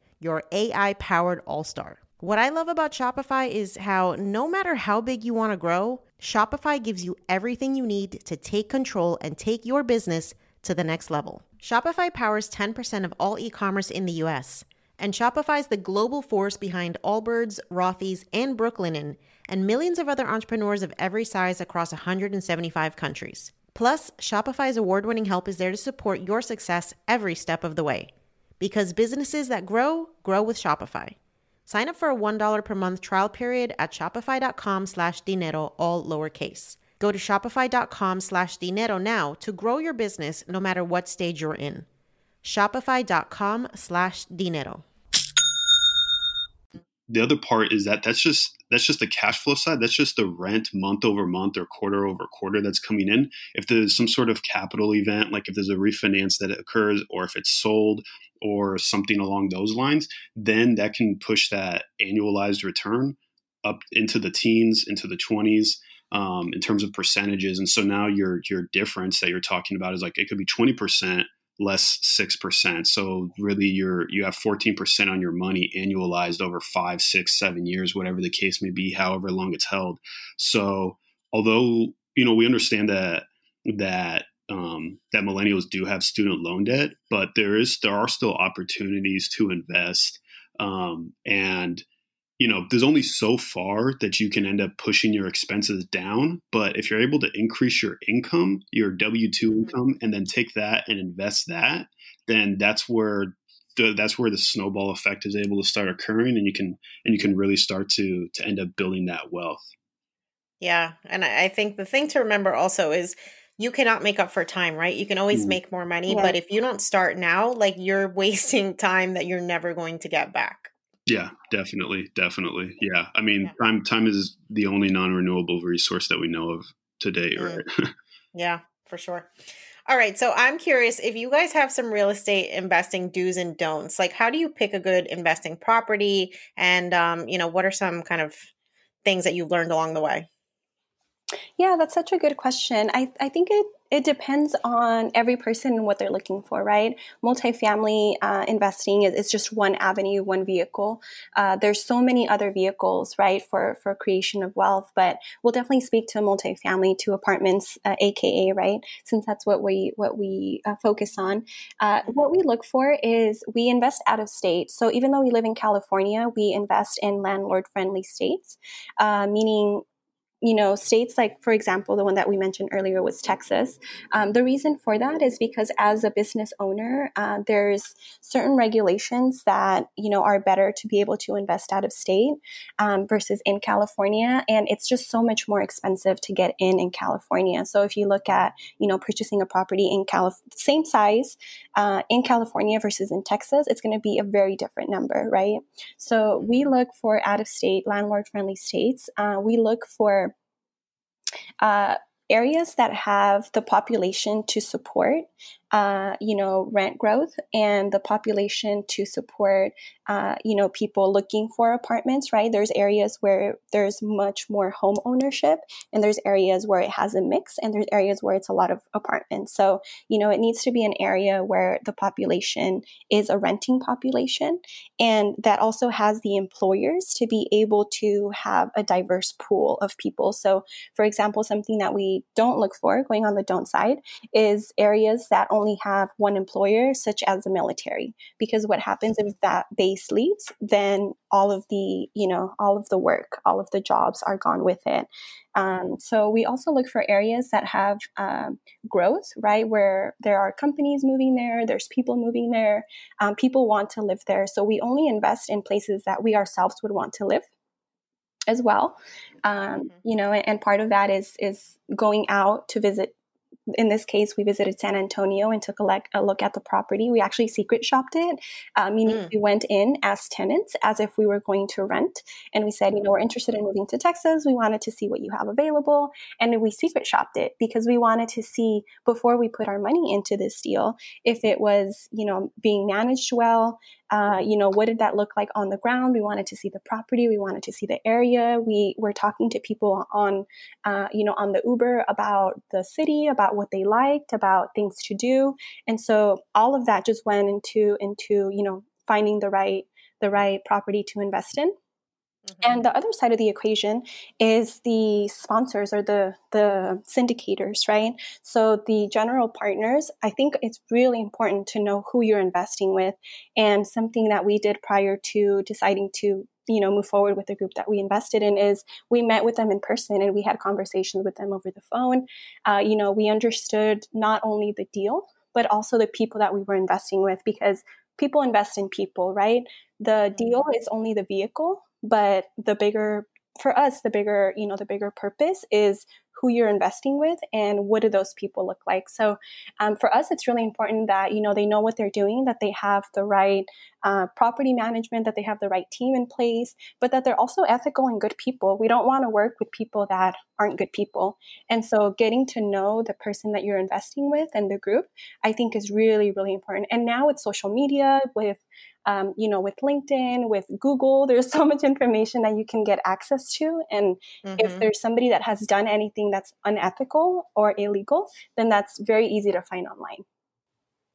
your AI powered all star. What I love about Shopify is how no matter how big you want to grow, Shopify gives you everything you need to take control and take your business to the next level. Shopify powers 10% of all e commerce in the US, and Shopify is the global force behind Allbirds, Rothy's, and Brooklinen and millions of other entrepreneurs of every size across 175 countries. Plus, Shopify's award winning help is there to support your success every step of the way. Because businesses that grow, grow with Shopify. Sign up for a $1 per month trial period at shopify.com slash dinero, all lowercase. Go to shopify.com slash dinero now to grow your business no matter what stage you're in. Shopify.com slash dinero the other part is that that's just that's just the cash flow side. That's just the rent month over month or quarter over quarter that's coming in. If there's some sort of capital event like if there's a refinance that occurs or if it's sold or something along those lines then that can push that annualized return up into the teens into the 20s um, in terms of percentages. And so now your your difference that you're talking about is like it could be 20% less 6%. So really you're, you have 14% on your money annualized over five, six, seven years, whatever the case may be, however long it's held. So although, you know, we understand that, that, um, that millennials do have student loan debt, but there is, there are still opportunities to invest. Um, and, you know, there's only so far that you can end up pushing your expenses down. But if you're able to increase your income, your W 2 mm-hmm. income, and then take that and invest that, then that's where the, that's where the snowball effect is able to start occurring, and you can and you can really start to to end up building that wealth. Yeah, and I think the thing to remember also is you cannot make up for time, right? You can always mm. make more money, yeah. but if you don't start now, like you're wasting time that you're never going to get back. Yeah, definitely, definitely. Yeah, I mean, yeah. time time is the only non-renewable resource that we know of today, mm. right? yeah, for sure. All right, so I'm curious if you guys have some real estate investing do's and don'ts. Like, how do you pick a good investing property, and um, you know, what are some kind of things that you've learned along the way? Yeah, that's such a good question. I, I think it it depends on every person and what they're looking for, right? Multifamily uh, investing is, is, just one avenue, one vehicle. Uh, there's so many other vehicles, right, for for creation of wealth. But we'll definitely speak to multifamily, to apartments, uh, AKA, right, since that's what we what we uh, focus on. Uh, what we look for is we invest out of state. So even though we live in California, we invest in landlord friendly states, uh, meaning you know, states like, for example, the one that we mentioned earlier was Texas. Um, the reason for that is because as a business owner, uh, there's certain regulations that you know are better to be able to invest out of state um, versus in California, and it's just so much more expensive to get in in California. So if you look at you know purchasing a property in Calif- same size uh, in California versus in Texas, it's going to be a very different number, right? So we look for out of state landlord friendly states. Uh, we look for uh, areas that have the population to support uh, you know, rent growth and the population to support, uh, you know, people looking for apartments, right? There's areas where there's much more home ownership and there's areas where it has a mix and there's areas where it's a lot of apartments. So, you know, it needs to be an area where the population is a renting population and that also has the employers to be able to have a diverse pool of people. So, for example, something that we don't look for going on the don't side is areas that only only have one employer, such as the military. Because what happens if that base leaves, then all of the, you know, all of the work, all of the jobs are gone with it. Um, so we also look for areas that have um, growth, right? Where there are companies moving there, there's people moving there, um, people want to live there. So we only invest in places that we ourselves would want to live as well. Um, mm-hmm. you know, and, and, part of that is is going out to visit in this case, we visited San Antonio and took a, le- a look at the property. We actually secret shopped it, uh, meaning mm. we went in as tenants, as if we were going to rent. And we said, you know, we're interested in moving to Texas. We wanted to see what you have available. And we secret shopped it because we wanted to see before we put our money into this deal if it was, you know, being managed well, uh, you know, what did that look like on the ground? We wanted to see the property. We wanted to see the area. We were talking to people on, uh, you know, on the Uber about the city, about what they liked, about things to do. And so all of that just went into, into, you know, finding the right, the right property to invest in. Mm-hmm. And the other side of the equation is the sponsors or the the syndicators, right? So the general partners, I think it's really important to know who you're investing with. And something that we did prior to deciding to you know move forward with the group that we invested in is we met with them in person and we had conversations with them over the phone uh, you know we understood not only the deal but also the people that we were investing with because people invest in people right the mm-hmm. deal is only the vehicle but the bigger for us the bigger you know the bigger purpose is who you're investing with and what do those people look like. So um, for us it's really important that you know they know what they're doing that they have the right uh, property management that they have the right team in place but that they're also ethical and good people. We don't want to work with people that aren't good people. And so getting to know the person that you're investing with and the group i think is really really important. And now with social media with um, you know, with LinkedIn, with Google, there's so much information that you can get access to. And mm-hmm. if there's somebody that has done anything that's unethical or illegal, then that's very easy to find online.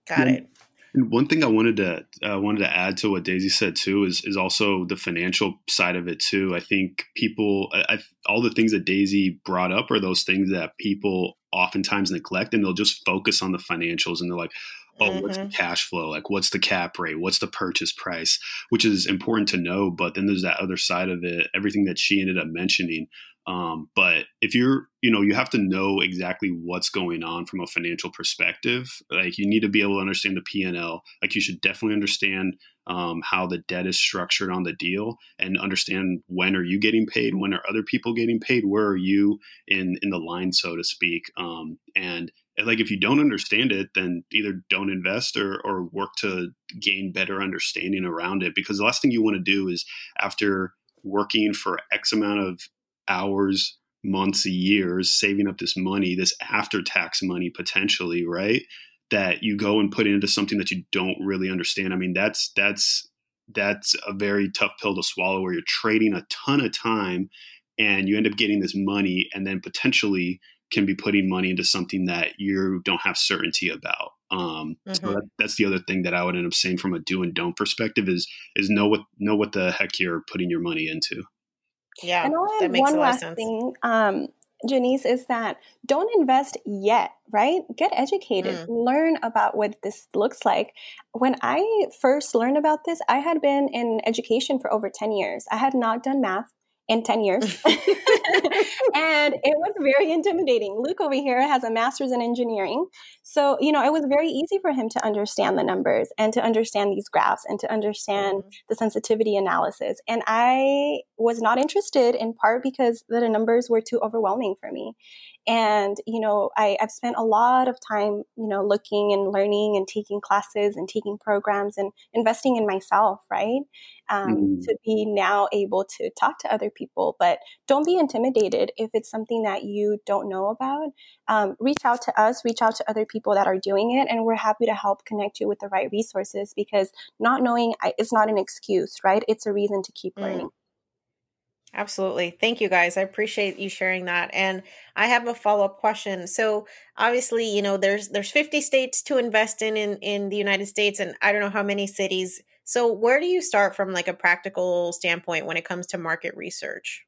Got it. And one thing I wanted to uh, wanted to add to what Daisy said too is is also the financial side of it too. I think people, I, all the things that Daisy brought up are those things that people oftentimes neglect, and they'll just focus on the financials, and they're like, oh mm-hmm. what's the mm-hmm. cash flow? Like what's the cap rate? What's the purchase price? Which is important to know but then there's that other side of it everything that she ended up mentioning. Um, but if you're you know you have to know exactly what's going on from a financial perspective. Like you need to be able to understand the p&l like you should definitely understand um, how the debt is structured on the deal and understand when are you getting paid? When are other people getting paid? Where are you in in the line so to speak? Um, and like if you don't understand it then either don't invest or or work to gain better understanding around it. Because the last thing you want to do is after working for x amount of hours months years saving up this money this after tax money potentially right that you go and put into something that you don't really understand. I mean that's that's that's a very tough pill to swallow where you're trading a ton of time and you end up getting this money and then potentially can be putting money into something that you don't have certainty about. Um, mm-hmm. So that, that's the other thing that I would end up saying from a do and don't perspective is is know what know what the heck you're putting your money into. Yeah, and I'll add one last thing, um, Janice, is that don't invest yet. Right? Get educated. Mm. Learn about what this looks like. When I first learned about this, I had been in education for over ten years. I had not done math in 10 years. and it was very intimidating. Luke over here has a master's in engineering. So, you know, it was very easy for him to understand the numbers and to understand these graphs and to understand mm-hmm. the sensitivity analysis. And I was not interested in part because the numbers were too overwhelming for me. And, you know, I, have spent a lot of time, you know, looking and learning and taking classes and taking programs and investing in myself, right? Um, mm. To be now able to talk to other people. But don't be intimidated if it's something that you don't know about. Um, reach out to us, reach out to other people that are doing it, and we're happy to help connect you with the right resources because not knowing is not an excuse, right? It's a reason to keep mm. learning. Absolutely. Thank you guys. I appreciate you sharing that. And I have a follow-up question. So obviously, you know, there's there's 50 states to invest in in in the United States and I don't know how many cities. So where do you start from like a practical standpoint when it comes to market research?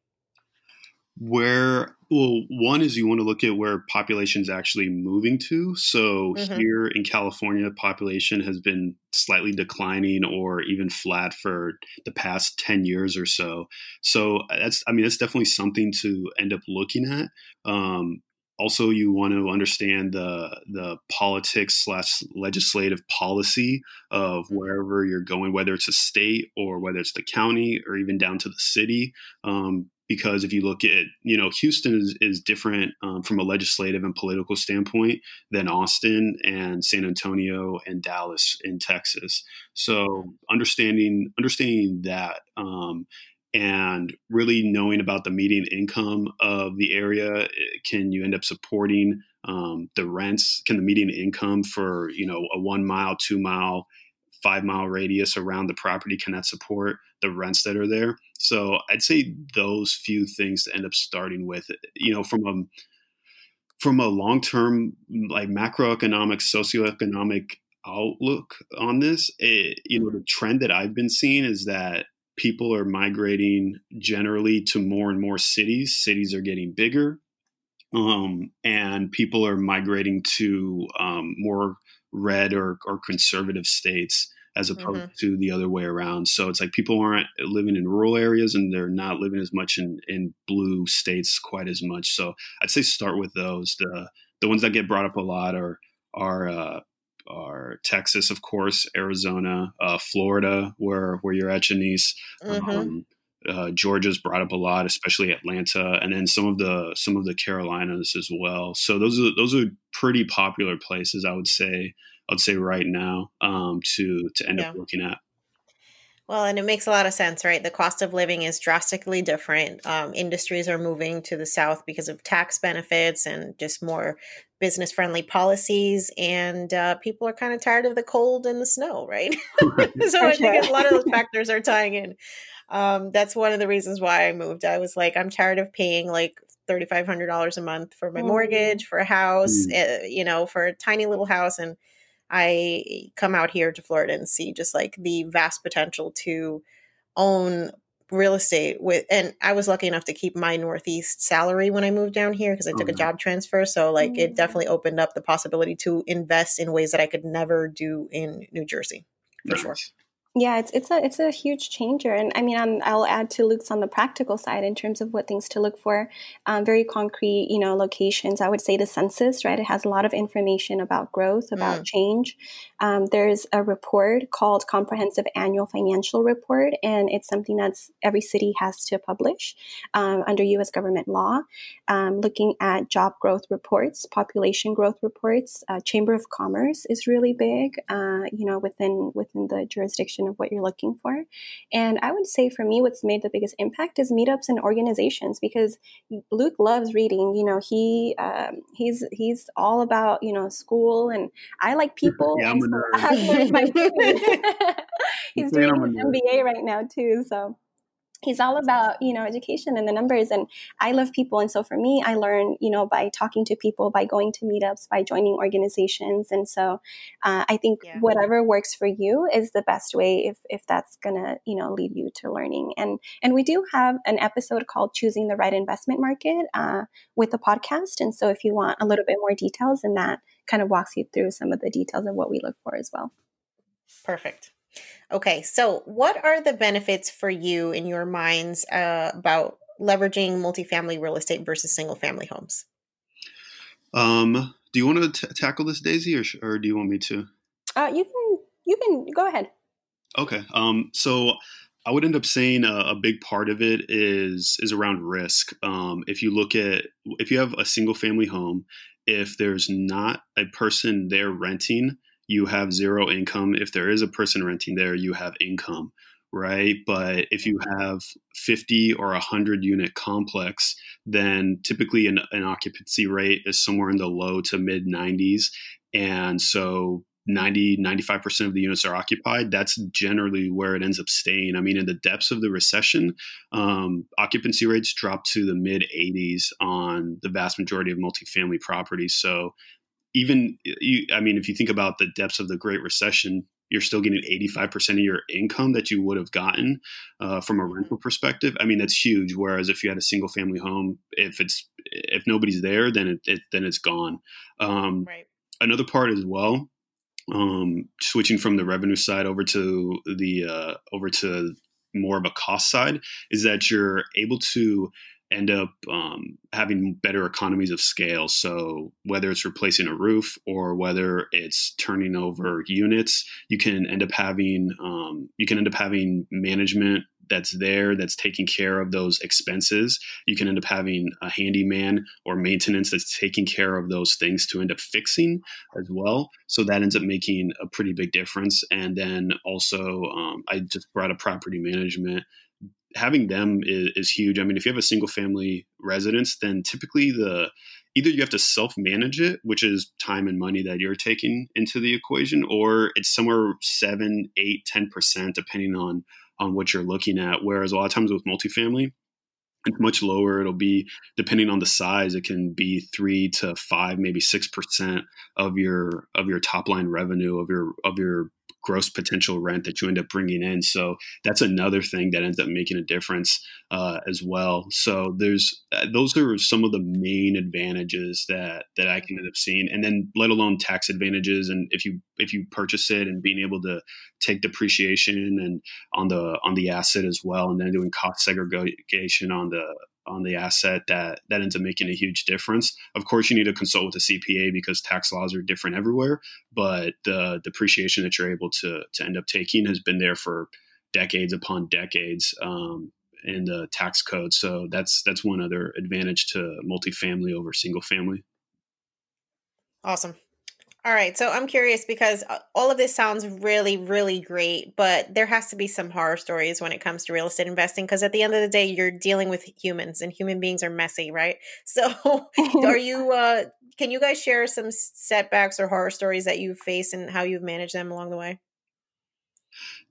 Where well one is you want to look at where population is actually moving to so mm-hmm. here in california population has been slightly declining or even flat for the past 10 years or so so that's i mean that's definitely something to end up looking at um, also you want to understand the the politics slash legislative policy of mm-hmm. wherever you're going whether it's a state or whether it's the county or even down to the city um, because if you look at you know Houston is, is different um, from a legislative and political standpoint than Austin and San Antonio and Dallas in Texas. So understanding understanding that um, and really knowing about the median income of the area, eh, can you end up supporting um, the rents? Can the median income for you know a one mile, two mile five mile radius around the property cannot support the rents that are there. So i'd say those few things to end up starting with you know from a from a long term like macroeconomic socioeconomic outlook on this it, you know the trend that i've been seeing is that people are migrating generally to more and more cities. Cities are getting bigger um, and people are migrating to um, more red or, or conservative states as opposed mm-hmm. to the other way around. So it's like people aren't living in rural areas and they're not living as much in, in blue states quite as much. So I'd say start with those. The the ones that get brought up a lot are are uh, are Texas, of course, Arizona, uh, Florida, where where you're at, Janice. Mm-hmm. Um, uh, Georgia's brought up a lot, especially Atlanta, and then some of the some of the Carolinas as well. So those are those are pretty popular places, I would say. I would say right now um, to to end yeah. up looking at. Well, and it makes a lot of sense, right? The cost of living is drastically different. Um, industries are moving to the south because of tax benefits and just more business friendly policies. And uh, people are kind of tired of the cold and the snow, right? so I think a lot of those factors are tying in. Um, that's one of the reasons why I moved. I was like, I'm tired of paying like $3,500 a month for my mortgage, for a house, mm. uh, you know, for a tiny little house. And I come out here to Florida and see just like the vast potential to own real estate with and I was lucky enough to keep my northeast salary when I moved down here because I took a job transfer so like mm-hmm. it definitely opened up the possibility to invest in ways that I could never do in New Jersey for nice. sure. Yeah, it's it's a it's a huge changer, and I mean, i will add to Luke's on the practical side in terms of what things to look for. Um, very concrete, you know, locations. I would say the census, right? It has a lot of information about growth, about mm. change. Um, there's a report called Comprehensive Annual Financial Report, and it's something that's every city has to publish um, under U.S. government law. Um, looking at job growth reports, population growth reports, uh, Chamber of Commerce is really big, uh, you know, within within the jurisdiction of what you're looking for. And I would say for me, what's made the biggest impact is meetups and organizations because Luke loves reading. You know, he um, he's he's all about you know school, and I like people. yeah, I'm a nerd. he's doing an MBA right now too, so he's all about you know education and the numbers and i love people and so for me i learn you know by talking to people by going to meetups by joining organizations and so uh, i think yeah. whatever works for you is the best way if if that's gonna you know lead you to learning and and we do have an episode called choosing the right investment market uh, with the podcast and so if you want a little bit more details and that kind of walks you through some of the details of what we look for as well perfect Okay, so what are the benefits for you in your minds uh, about leveraging multifamily real estate versus single family homes? Um, do you want to t- tackle this, Daisy, or, or do you want me to? Uh, you can you can go ahead. Okay. Um, so I would end up saying a, a, big part of it is is around risk. Um, if you look at if you have a single family home, if there's not a person there renting, you have zero income. If there is a person renting there, you have income, right? But if you have 50 or 100 unit complex, then typically an, an occupancy rate is somewhere in the low to mid 90s. And so 90 95% of the units are occupied that's generally where it ends up staying i mean in the depths of the recession um, occupancy rates dropped to the mid 80s on the vast majority of multifamily properties so even you, i mean if you think about the depths of the great recession you're still getting 85% of your income that you would have gotten uh, from a rental perspective i mean that's huge whereas if you had a single family home if it's if nobody's there then it, it then it's gone um, right. another part as well um, switching from the revenue side over to the uh, over to more of a cost side is that you're able to end up um, having better economies of scale. So whether it's replacing a roof or whether it's turning over units, you can end up having um, you can end up having management that's there that's taking care of those expenses. You can end up having a handyman or maintenance that's taking care of those things to end up fixing as well. So that ends up making a pretty big difference. And then also, um, I just brought a property management having them is, is, huge. I mean, if you have a single family residence, then typically the either you have to self manage it, which is time and money that you're taking into the equation, or it's somewhere seven, eight, ten percent, depending on on what you're looking at. Whereas a lot of times with multifamily, it's much lower. It'll be depending on the size. It can be three to five, maybe six percent of your of your top line revenue of your of your gross potential rent that you end up bringing in. So that's another thing that ends up making a difference uh, as well. So there's uh, those are some of the main advantages that that I can end up seeing, and then let alone tax advantages. And if you if you purchase it and being able to take depreciation and on the on the asset as well, and then doing cost segregation on the on the asset that that ends up making a huge difference. Of course, you need to consult with a CPA because tax laws are different everywhere, but the depreciation that you're able to to end up taking has been there for decades upon decades um, in the tax code. So that's that's one other advantage to multifamily over single family. Awesome. All right. So I'm curious because uh, all of this sounds really, really great, but there has to be some horror stories when it comes to real estate investing because at the end of the day, you're dealing with humans and human beings are messy, right? So are you, uh, can you guys share some setbacks or horror stories that you've faced and how you've managed them along the way?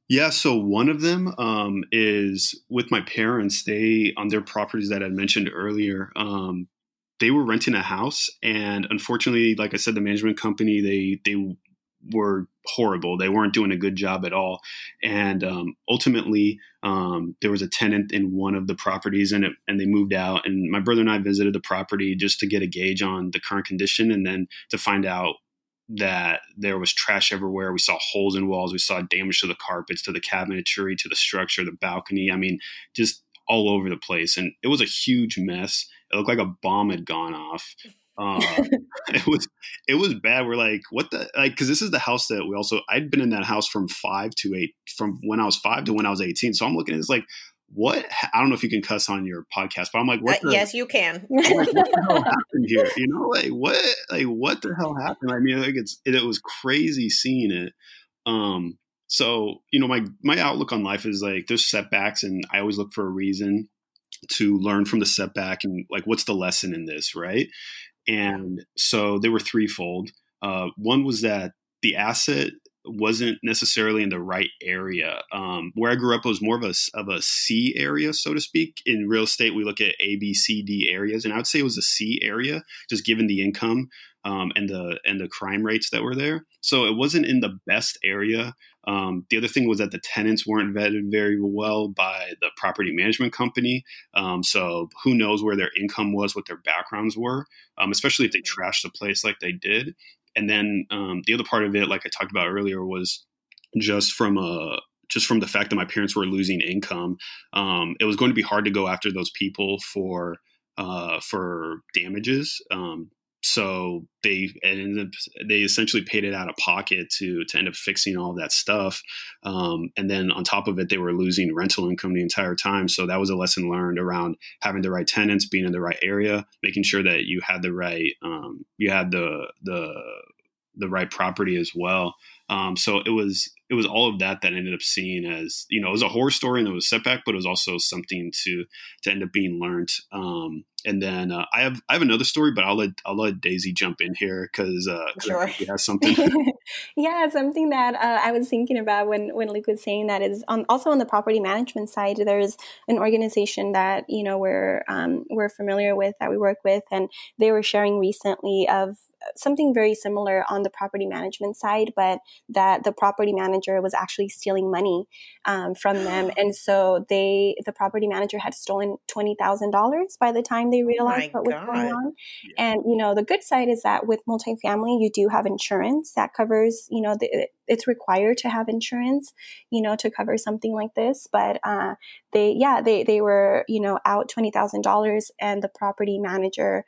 Yeah, so one of them um, is with my parents. They on their properties that I mentioned earlier. Um, they were renting a house and unfortunately like i said the management company they they were horrible they weren't doing a good job at all and um, ultimately um, there was a tenant in one of the properties and it, and they moved out and my brother and i visited the property just to get a gauge on the current condition and then to find out that there was trash everywhere. We saw holes in walls. We saw damage to the carpets, to the cabinetry, to the structure, the balcony. I mean, just all over the place. And it was a huge mess. It looked like a bomb had gone off. Uh, it was it was bad. We're like, what the like? Because this is the house that we also I'd been in that house from five to eight, from when I was five to when I was eighteen. So I'm looking at this like, what? I don't know if you can cuss on your podcast, but I'm like, what? Uh, the, yes, you can. like, what the hell happened here? You know, like what? Like what the hell happened? I mean, like it's it, it was crazy seeing it. Um, so you know, my my outlook on life is like there's setbacks, and I always look for a reason to learn from the setback and like what's the lesson in this right? And so they were threefold. Uh, one was that the asset wasn't necessarily in the right area. Um, where I grew up was more of a of a C area, so to speak. In real estate, we look at A, B, C, D areas, and I would say it was a C area, just given the income um, and the and the crime rates that were there. So it wasn't in the best area. Um, the other thing was that the tenants weren't vetted very well by the property management company. Um, so who knows where their income was, what their backgrounds were, um, especially if they trashed the place like they did. And then um, the other part of it, like I talked about earlier, was just from a just from the fact that my parents were losing income, um, it was going to be hard to go after those people for uh, for damages. Um, so they up, they essentially paid it out of pocket to to end up fixing all that stuff. Um, and then on top of it they were losing rental income the entire time. So that was a lesson learned around having the right tenants being in the right area making sure that you had the right um, you had the the the right property as well. Um, so it was it was all of that that ended up seeing as you know it was a horror story and it was a setback, but it was also something to to end up being learned. Um, and then uh, I have I have another story, but I'll let I'll let Daisy jump in here because uh, sure. she has something. yeah, something that uh, I was thinking about when when Luke was saying that is on, also on the property management side. There's an organization that you know we're um, we're familiar with that we work with, and they were sharing recently of something very similar on the property management side, but that the property manager was actually stealing money um, from them, and so they the property manager had stolen twenty thousand dollars by the time they oh realized oh what was going on. Yeah. And you know, the good side is that with multifamily, you do have insurance that covers. You know, the, it's required to have insurance. You know, to cover something like this, but uh, they yeah they they were you know out twenty thousand dollars, and the property manager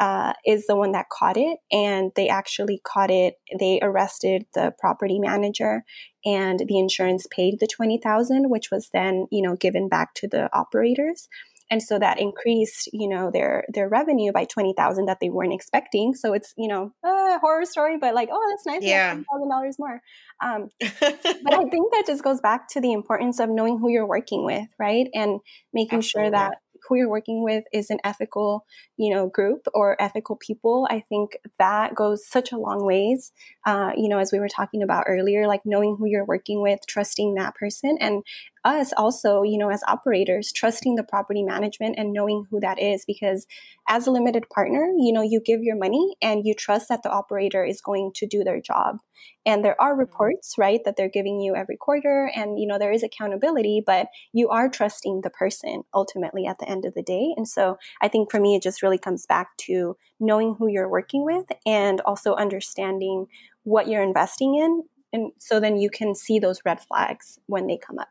uh, is the one that caught it, and they actually caught it. They arrested the property manager, and the insurance paid the twenty thousand, which was then you know given back to the operators. And so that increased, you know, their their revenue by twenty thousand that they weren't expecting. So it's, you know, a horror story, but like, oh, that's nice, yeah, thousand dollars more. Um, but I think that just goes back to the importance of knowing who you're working with, right, and making Absolutely. sure that who you're working with is an ethical, you know, group or ethical people, I think that goes such a long ways. Uh, you know, as we were talking about earlier, like knowing who you're working with, trusting that person, and us also, you know, as operators, trusting the property management and knowing who that is. Because as a limited partner, you know, you give your money and you trust that the operator is going to do their job. And there are mm-hmm. reports, right, that they're giving you every quarter. And, you know, there is accountability, but you are trusting the person ultimately at the end of the day. And so I think for me, it just really comes back to knowing who you're working with and also understanding what you're investing in. And so then you can see those red flags when they come up.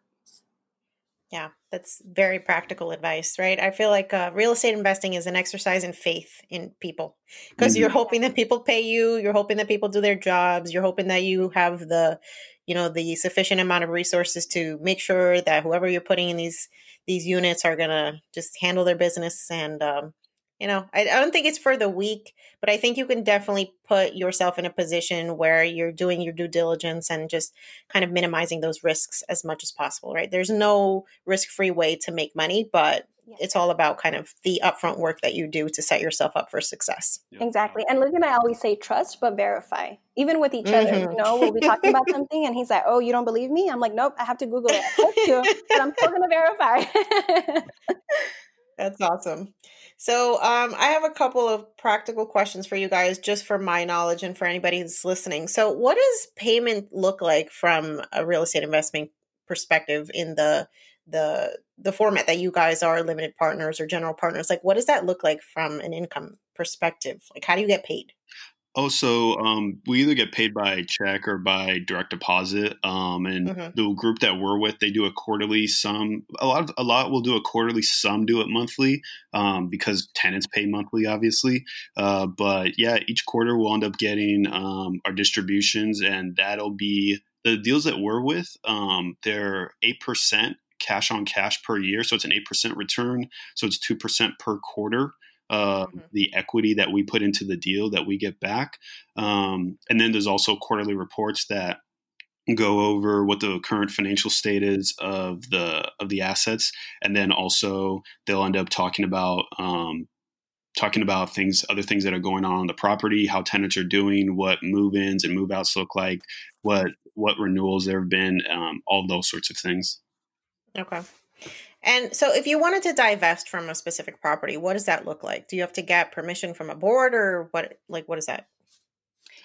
Yeah, that's very practical advice, right? I feel like uh, real estate investing is an exercise in faith in people because mm-hmm. you're hoping that people pay you, you're hoping that people do their jobs, you're hoping that you have the, you know, the sufficient amount of resources to make sure that whoever you're putting in these these units are gonna just handle their business and um, you know I, I don't think it's for the weak but i think you can definitely put yourself in a position where you're doing your due diligence and just kind of minimizing those risks as much as possible right there's no risk free way to make money but it's all about kind of the upfront work that you do to set yourself up for success. Exactly. And Luke and I always say trust but verify. Even with each mm-hmm. other. You know, we'll be talking about something and he's like, Oh, you don't believe me? I'm like, Nope, I have to Google it. you, but I'm still gonna verify. That's awesome. So, um, I have a couple of practical questions for you guys, just for my knowledge and for anybody who's listening. So, what does payment look like from a real estate investment perspective in the the the format that you guys are limited partners or general partners? Like, what does that look like from an income perspective? Like, how do you get paid? Oh, so um, we either get paid by check or by direct deposit. Um, and the group that we're with, they do a quarterly sum. A lot, of, a lot will do a quarterly. Some do it monthly um, because tenants pay monthly, obviously. Uh, but yeah, each quarter we'll end up getting um, our distributions, and that'll be the deals that we're with. Um, they're eight percent cash on cash per year, so it's an eight percent return. So it's two percent per quarter uh, mm-hmm. the equity that we put into the deal that we get back. Um, and then there's also quarterly reports that go over what the current financial state is of the of the assets, and then also they'll end up talking about. Um, talking about things other things that are going on on the property how tenants are doing what move-ins and move-outs look like what what renewals there have been um, all those sorts of things okay and so if you wanted to divest from a specific property, what does that look like? Do you have to get permission from a board or what like what is that?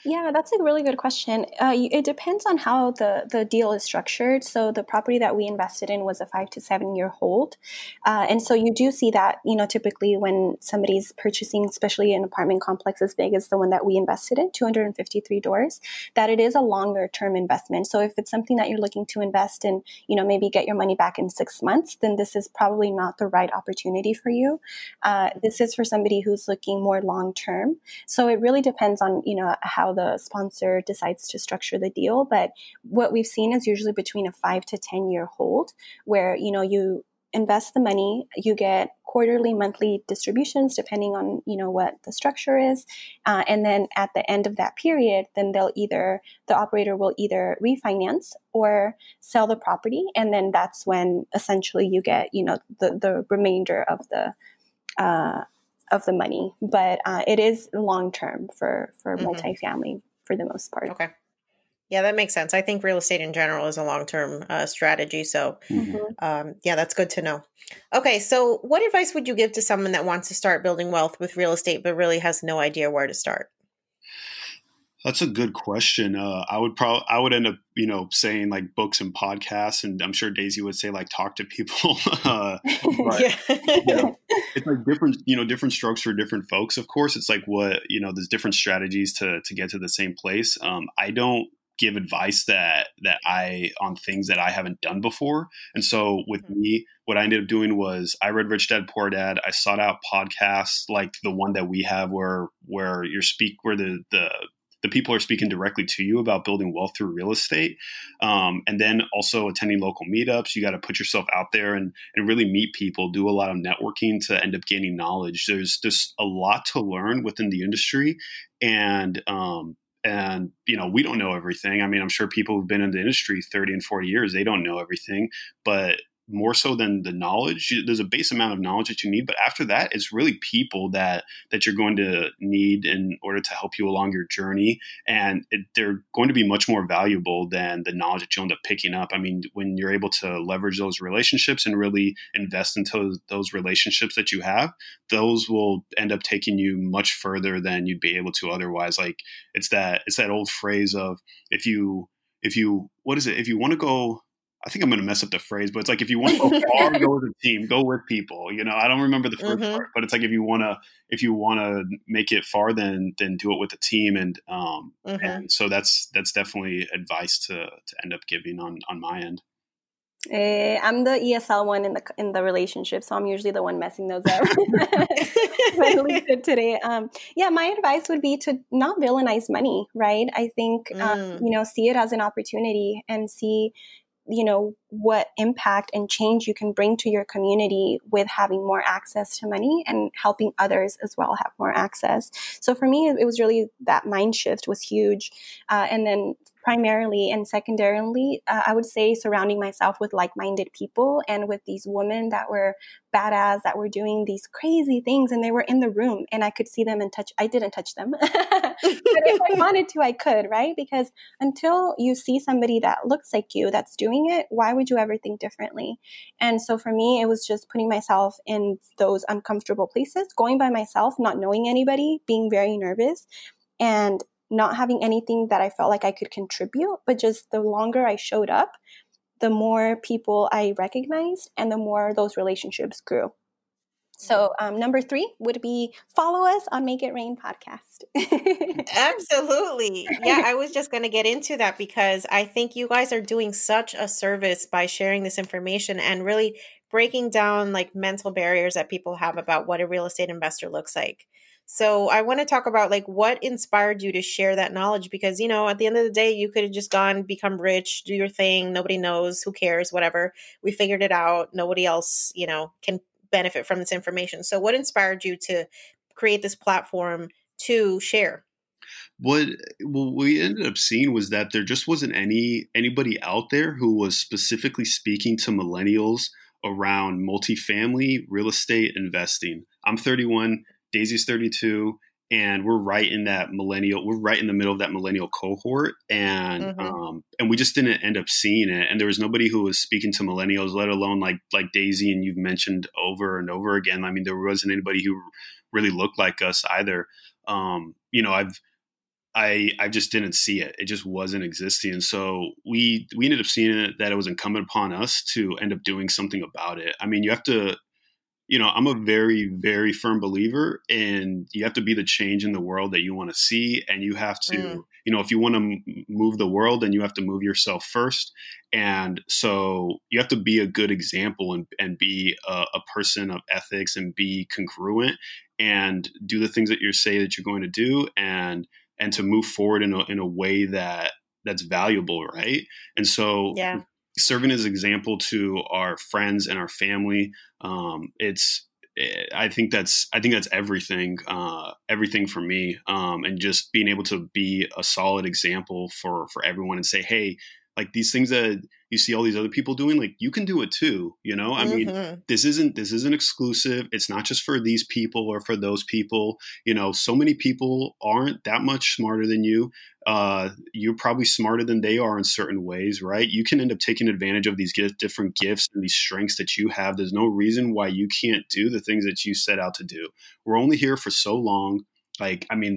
Yeah, that's a really good question. Uh, it depends on how the, the deal is structured. So the property that we invested in was a five to seven year hold. Uh, and so you do see that, you know, typically when somebody's purchasing, especially an apartment complex as big as the one that we invested in, 253 doors, that it is a longer term investment. So if it's something that you're looking to invest in, you know, maybe get your money back in six months, then this is probably not the right opportunity for you. Uh, this is for somebody who's looking more long term. So it really depends on, you know, how the sponsor decides to structure the deal. But what we've seen is usually between a five to 10 year hold where, you know, you invest the money, you get quarterly, monthly distributions depending on, you know, what the structure is. Uh, and then at the end of that period, then they'll either, the operator will either refinance or sell the property. And then that's when essentially you get, you know, the, the remainder of the, uh, of the money, but uh, it is long term for for mm-hmm. multifamily for the most part. Okay. Yeah, that makes sense. I think real estate in general is a long term uh, strategy. So, mm-hmm. um, yeah, that's good to know. Okay, so what advice would you give to someone that wants to start building wealth with real estate but really has no idea where to start? That's a good question. Uh, I would probably I would end up you know saying like books and podcasts, and I'm sure Daisy would say like talk to people. uh, but, yeah. you know, it's like different you know different strokes for different folks. Of course, it's like what you know. There's different strategies to to get to the same place. Um, I don't give advice that that I on things that I haven't done before. And so with mm-hmm. me, what I ended up doing was I read Rich Dad Poor Dad. I sought out podcasts like the one that we have where where your speak where the the the people are speaking directly to you about building wealth through real estate. Um, and then also attending local meetups. You got to put yourself out there and, and really meet people, do a lot of networking to end up gaining knowledge. There's just a lot to learn within the industry. And, um, and you know we don't know everything i mean i'm sure people who've been in the industry 30 and 40 years they don't know everything but more so than the knowledge. There's a base amount of knowledge that you need but after that it's really people that that you're going to need in order to help you along your journey. And it, they're going to be much more valuable than the knowledge that you'll end up picking up. I mean when you're able to leverage those relationships and really invest into those relationships that you have those will end up taking you much further than you'd be able to otherwise. Like it's that it's that old phrase of if you if you what is it? If you want to go I think I'm going to mess up the phrase, but it's like if you want to go far, go with a team, go with people. You know, I don't remember the 1st mm-hmm. part, but it's like if you want to, if you want to make it far, then then do it with a team, and um, mm-hmm. and so that's that's definitely advice to to end up giving on on my end. Uh, I'm the ESL one in the in the relationship, so I'm usually the one messing those up. really good today. Um, yeah, my advice would be to not villainize money. Right? I think um, mm. you know see it as an opportunity and see you know what impact and change you can bring to your community with having more access to money and helping others as well have more access. So for me it was really that mind shift was huge. Uh, and then primarily and secondarily uh, i would say surrounding myself with like-minded people and with these women that were badass that were doing these crazy things and they were in the room and i could see them and touch i didn't touch them. But if i wanted to i could right? Because until you see somebody that looks like you that's doing it why would you ever think differently? And so for me it was just putting myself in those uncomfortable places going by myself not knowing anybody being very nervous and not having anything that I felt like I could contribute, but just the longer I showed up, the more people I recognized and the more those relationships grew. So, um, number three would be follow us on Make It Rain podcast. Absolutely. Yeah, I was just going to get into that because I think you guys are doing such a service by sharing this information and really breaking down like mental barriers that people have about what a real estate investor looks like. So I want to talk about like what inspired you to share that knowledge because you know at the end of the day you could have just gone become rich, do your thing, nobody knows, who cares, whatever. We figured it out. Nobody else, you know, can benefit from this information. So what inspired you to create this platform to share? What we ended up seeing was that there just wasn't any anybody out there who was specifically speaking to millennials around multifamily real estate investing. I'm 31. Daisy's 32 and we're right in that millennial we're right in the middle of that millennial cohort and mm-hmm. um, and we just didn't end up seeing it and there was nobody who was speaking to millennials let alone like like daisy and you've mentioned over and over again i mean there wasn't anybody who really looked like us either um, you know i've I I just didn't see it. It just wasn't existing. And so we we ended up seeing it that it was incumbent upon us to end up doing something about it. I mean, you have to you know, I'm a very, very firm believer in you have to be the change in the world that you want to see. And you have to, mm. you know, if you want to move the world, then you have to move yourself first. And so you have to be a good example and, and be a, a person of ethics and be congruent and do the things that you say that you're going to do and, and to move forward in a, in a way that that's valuable. Right. And so yeah serving as an example to our friends and our family. Um, it's eh, I think that's I think that's everything uh, everything for me um, and just being able to be a solid example for for everyone and say hey like these things that you see all these other people doing like you can do it too you know? I mm-hmm. mean this isn't this isn't exclusive. It's not just for these people or for those people. You know so many people aren't that much smarter than you. Uh, you're probably smarter than they are in certain ways right? You can end up taking advantage of these different gifts and these strengths that you have. There's no reason why you can't do the things that you set out to do. We're only here for so long. Like i mean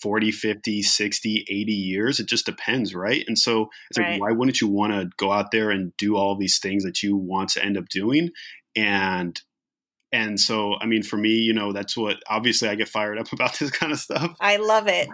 40, 50, 60, 80 years. It just depends, right? And so it's right. like, why wouldn't you want to go out there and do all these things that you want to end up doing? And and so, I mean, for me, you know, that's what obviously I get fired up about this kind of stuff. I love it.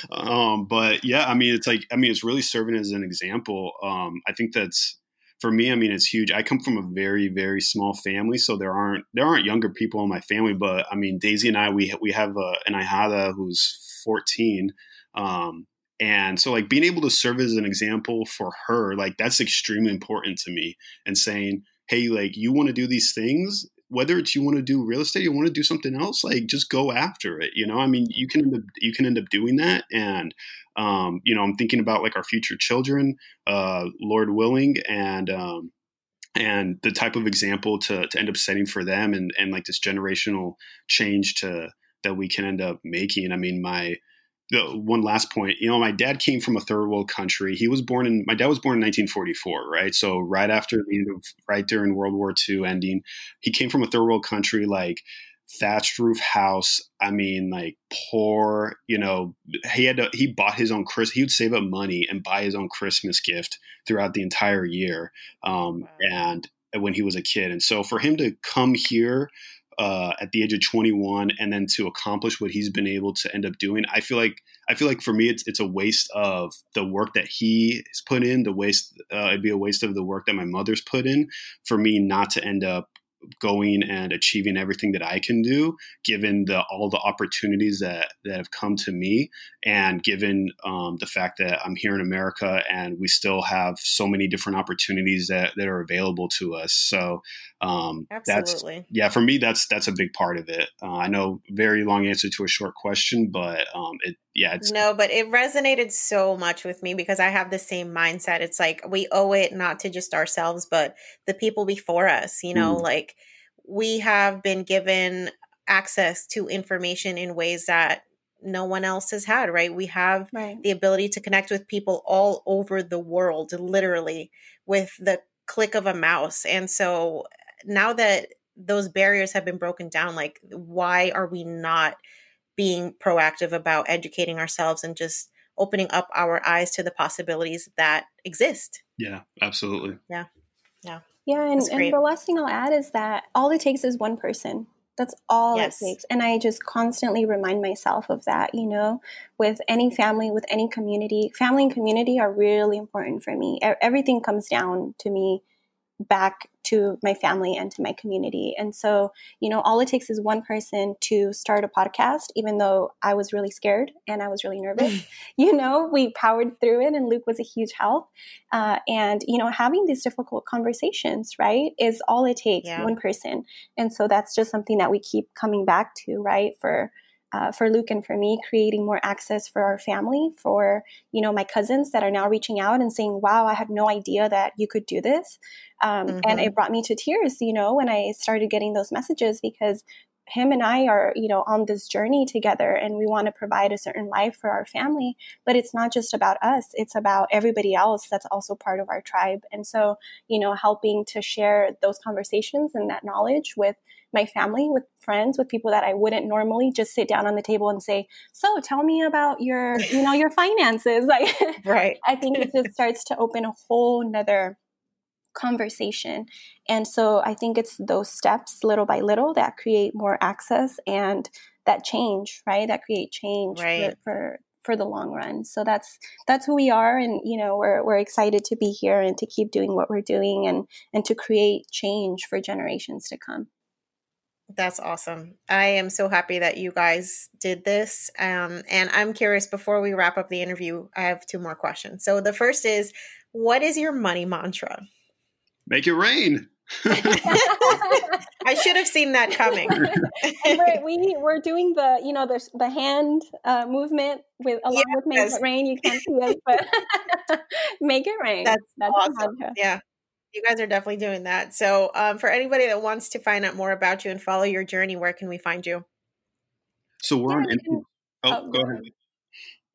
um, but yeah, I mean, it's like, I mean, it's really serving as an example. Um, I think that's for me. I mean, it's huge. I come from a very, very small family, so there aren't there aren't younger people in my family. But I mean, Daisy and I, we we have a, an ahijada who's 14. Um, and so like being able to serve as an example for her, like that's extremely important to me and saying, Hey, like you want to do these things whether it's you want to do real estate, you want to do something else, like just go after it. You know, I mean, you can end up you can end up doing that, and um, you know, I'm thinking about like our future children, uh, Lord willing, and um, and the type of example to to end up setting for them, and and like this generational change to that we can end up making. I mean, my the one last point, you know, my dad came from a third world country. He was born in my dad was born in 1944, right? So right after the end of right during World War II ending, he came from a third world country like thatched roof house. I mean, like poor. You know, he had to, he bought his own Chris. He would save up money and buy his own Christmas gift throughout the entire year, um, wow. and when he was a kid. And so for him to come here uh, at the age of 21 and then to accomplish what he's been able to end up doing i feel like i feel like for me it's it's a waste of the work that he has put in the waste uh, it'd be a waste of the work that my mother's put in for me not to end up going and achieving everything that I can do, given the all the opportunities that that have come to me, and given um, the fact that I'm here in America and we still have so many different opportunities that that are available to us. So um, Absolutely. that's yeah, for me that's that's a big part of it. Uh, I know very long answer to a short question, but um, it yeah no but it resonated so much with me because i have the same mindset it's like we owe it not to just ourselves but the people before us you know mm. like we have been given access to information in ways that no one else has had right we have right. the ability to connect with people all over the world literally with the click of a mouse and so now that those barriers have been broken down like why are we not being proactive about educating ourselves and just opening up our eyes to the possibilities that exist. Yeah, absolutely. Yeah. Yeah. Yeah. And, and the last thing I'll add is that all it takes is one person. That's all Yes. it takes. And I just constantly remind myself of that, you know, with any family, with any community. Family and community are really important for me. Everything comes down to me back to my family and to my community. And so, you know, all it takes is one person to start a podcast, even though I was really scared and I was really nervous. you know, we powered through it, and Luke was a huge help. Uh, and, you know, having these difficult conversations, right, is all it takes Yeah. one person. And so that's just something that we keep coming back to, right, for. Uh, for Luke and for me, creating more access for our family, for you know my cousins that are now reaching out and saying, "Wow, I had no idea that you could do this," um, and Mhm. it brought me to tears, you know, when I started getting those messages because him and I are, you know, on this journey together and we want to provide a certain life for our family. But it's not just about us, it's about everybody else that's also part of our tribe. And so, you know, helping to share those conversations and that knowledge with my family, with friends, with people that I wouldn't normally just sit down on the table and say, So tell me about your, you know, your finances. Like Right. I think it just starts to open a whole nother conversation. And so I think it's those steps little by little that create more access and that change, right? That create change Right. for, for for the long run. So that's that's who we are and you know, we're we're excited to be here and to keep doing what we're doing and and to create change for generations to come. That's awesome. I am so happy that you guys did this. Um, and I'm curious before we wrap up the interview, I have two more questions. So the first is what is your money mantra? Make it rain. I should have seen that coming. we're, we we're doing the you know the the hand uh, movement with along with make it rain. You can't see it, but make it rain. That's our awesome. Yeah. You guys are definitely doing that. So, um, for anybody that wants to find out more about you and follow your journey, where can we find you? So we're on. Can- Oh, oh, go go ahead.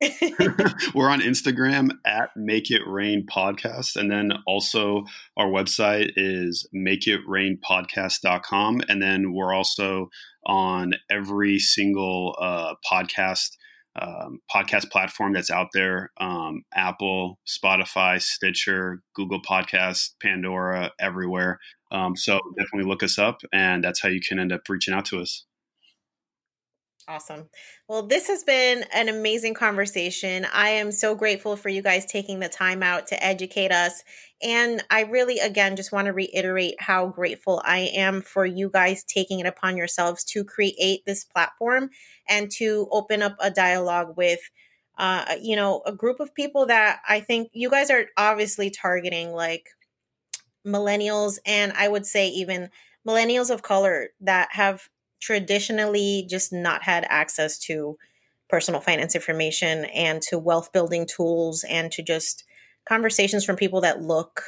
we're on Instagram at Make It Rain Podcast. And then also our website is makeitrainpodcast.com. And then we're also on every single uh, podcast um, podcast platform that's out there um, Apple, Spotify, Stitcher, Google Podcasts, Pandora, everywhere. Um, so definitely look us up, and that's how you can end up reaching out to us. Awesome. Well, this has been an amazing conversation. I am so grateful for you guys taking the time out to educate us. And I really, again, just want to reiterate how grateful I am for you guys taking it upon yourselves to create this platform and to open up a dialogue with. Uh, you know, a group of people that I think you guys are obviously targeting, like millennials, and I would say even millennials of color that have traditionally just not had access to personal finance information and to wealth building tools and to just conversations from people that look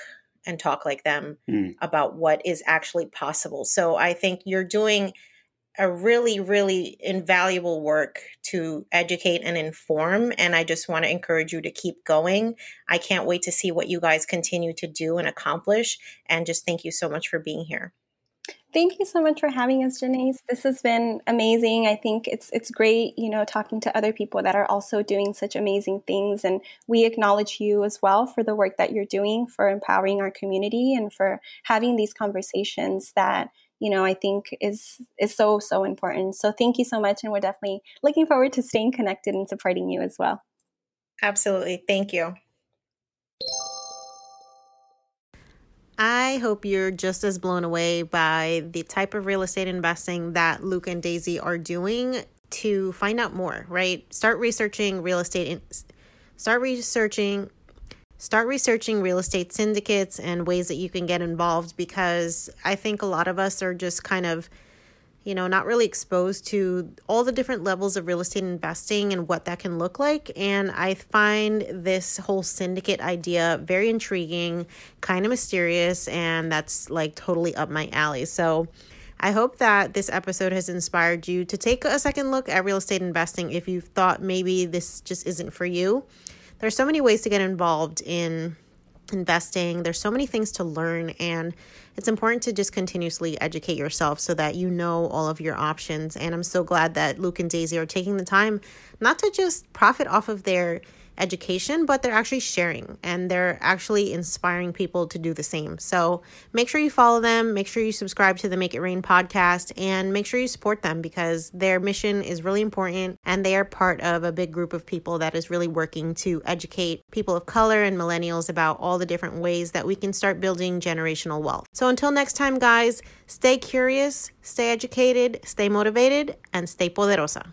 and talk like them Mm. about what is actually possible. So I think you're doing a really, really invaluable work to educate and inform. And I just want to encourage you to keep going. I can't wait to see what you guys continue to do and accomplish. And just thank you so much for being here. Thank you so much for having us, Janice. This has been amazing. I think it's it's great, you know, talking to other people that are also doing such amazing things. And we acknowledge you as well for the work that you're doing, for empowering our community, and for having these conversations that you know I think is is so so important. So thank you so much, and we're definitely looking forward to staying connected and supporting you as well. Absolutely. Thank you. I hope you're just as blown away by the type of real estate investing that Luke and Daisy are doing to find out more, right? Start researching real estate in, start researching start researching real estate syndicates and ways that you can get involved because I think a lot of us are just kind of you know, not really exposed to all the different levels of real estate investing and what that can look like. And I find this whole syndicate idea very intriguing, kind of mysterious, and that's like totally up my alley. So I hope that this episode has inspired you to take a second look at real estate investing if you've thought maybe this just isn't for you. There's so many ways to get involved in investing. There's so many things to learn, and it's important to just continuously educate yourself so that you know all of your options. And I'm so glad that Luke and Daisy are taking the time not to just profit off of their education, but they're actually sharing and they're actually inspiring people to do the same. So make sure you follow them, make sure you subscribe to the Make It Rain podcast, and make sure you support them because their mission is really important and they are part of a big group of people that is really working to educate people of color and millennials about all the different ways that we can start building generational wealth. So until next time, guys, stay curious, stay educated, stay motivated, and stay poderosa.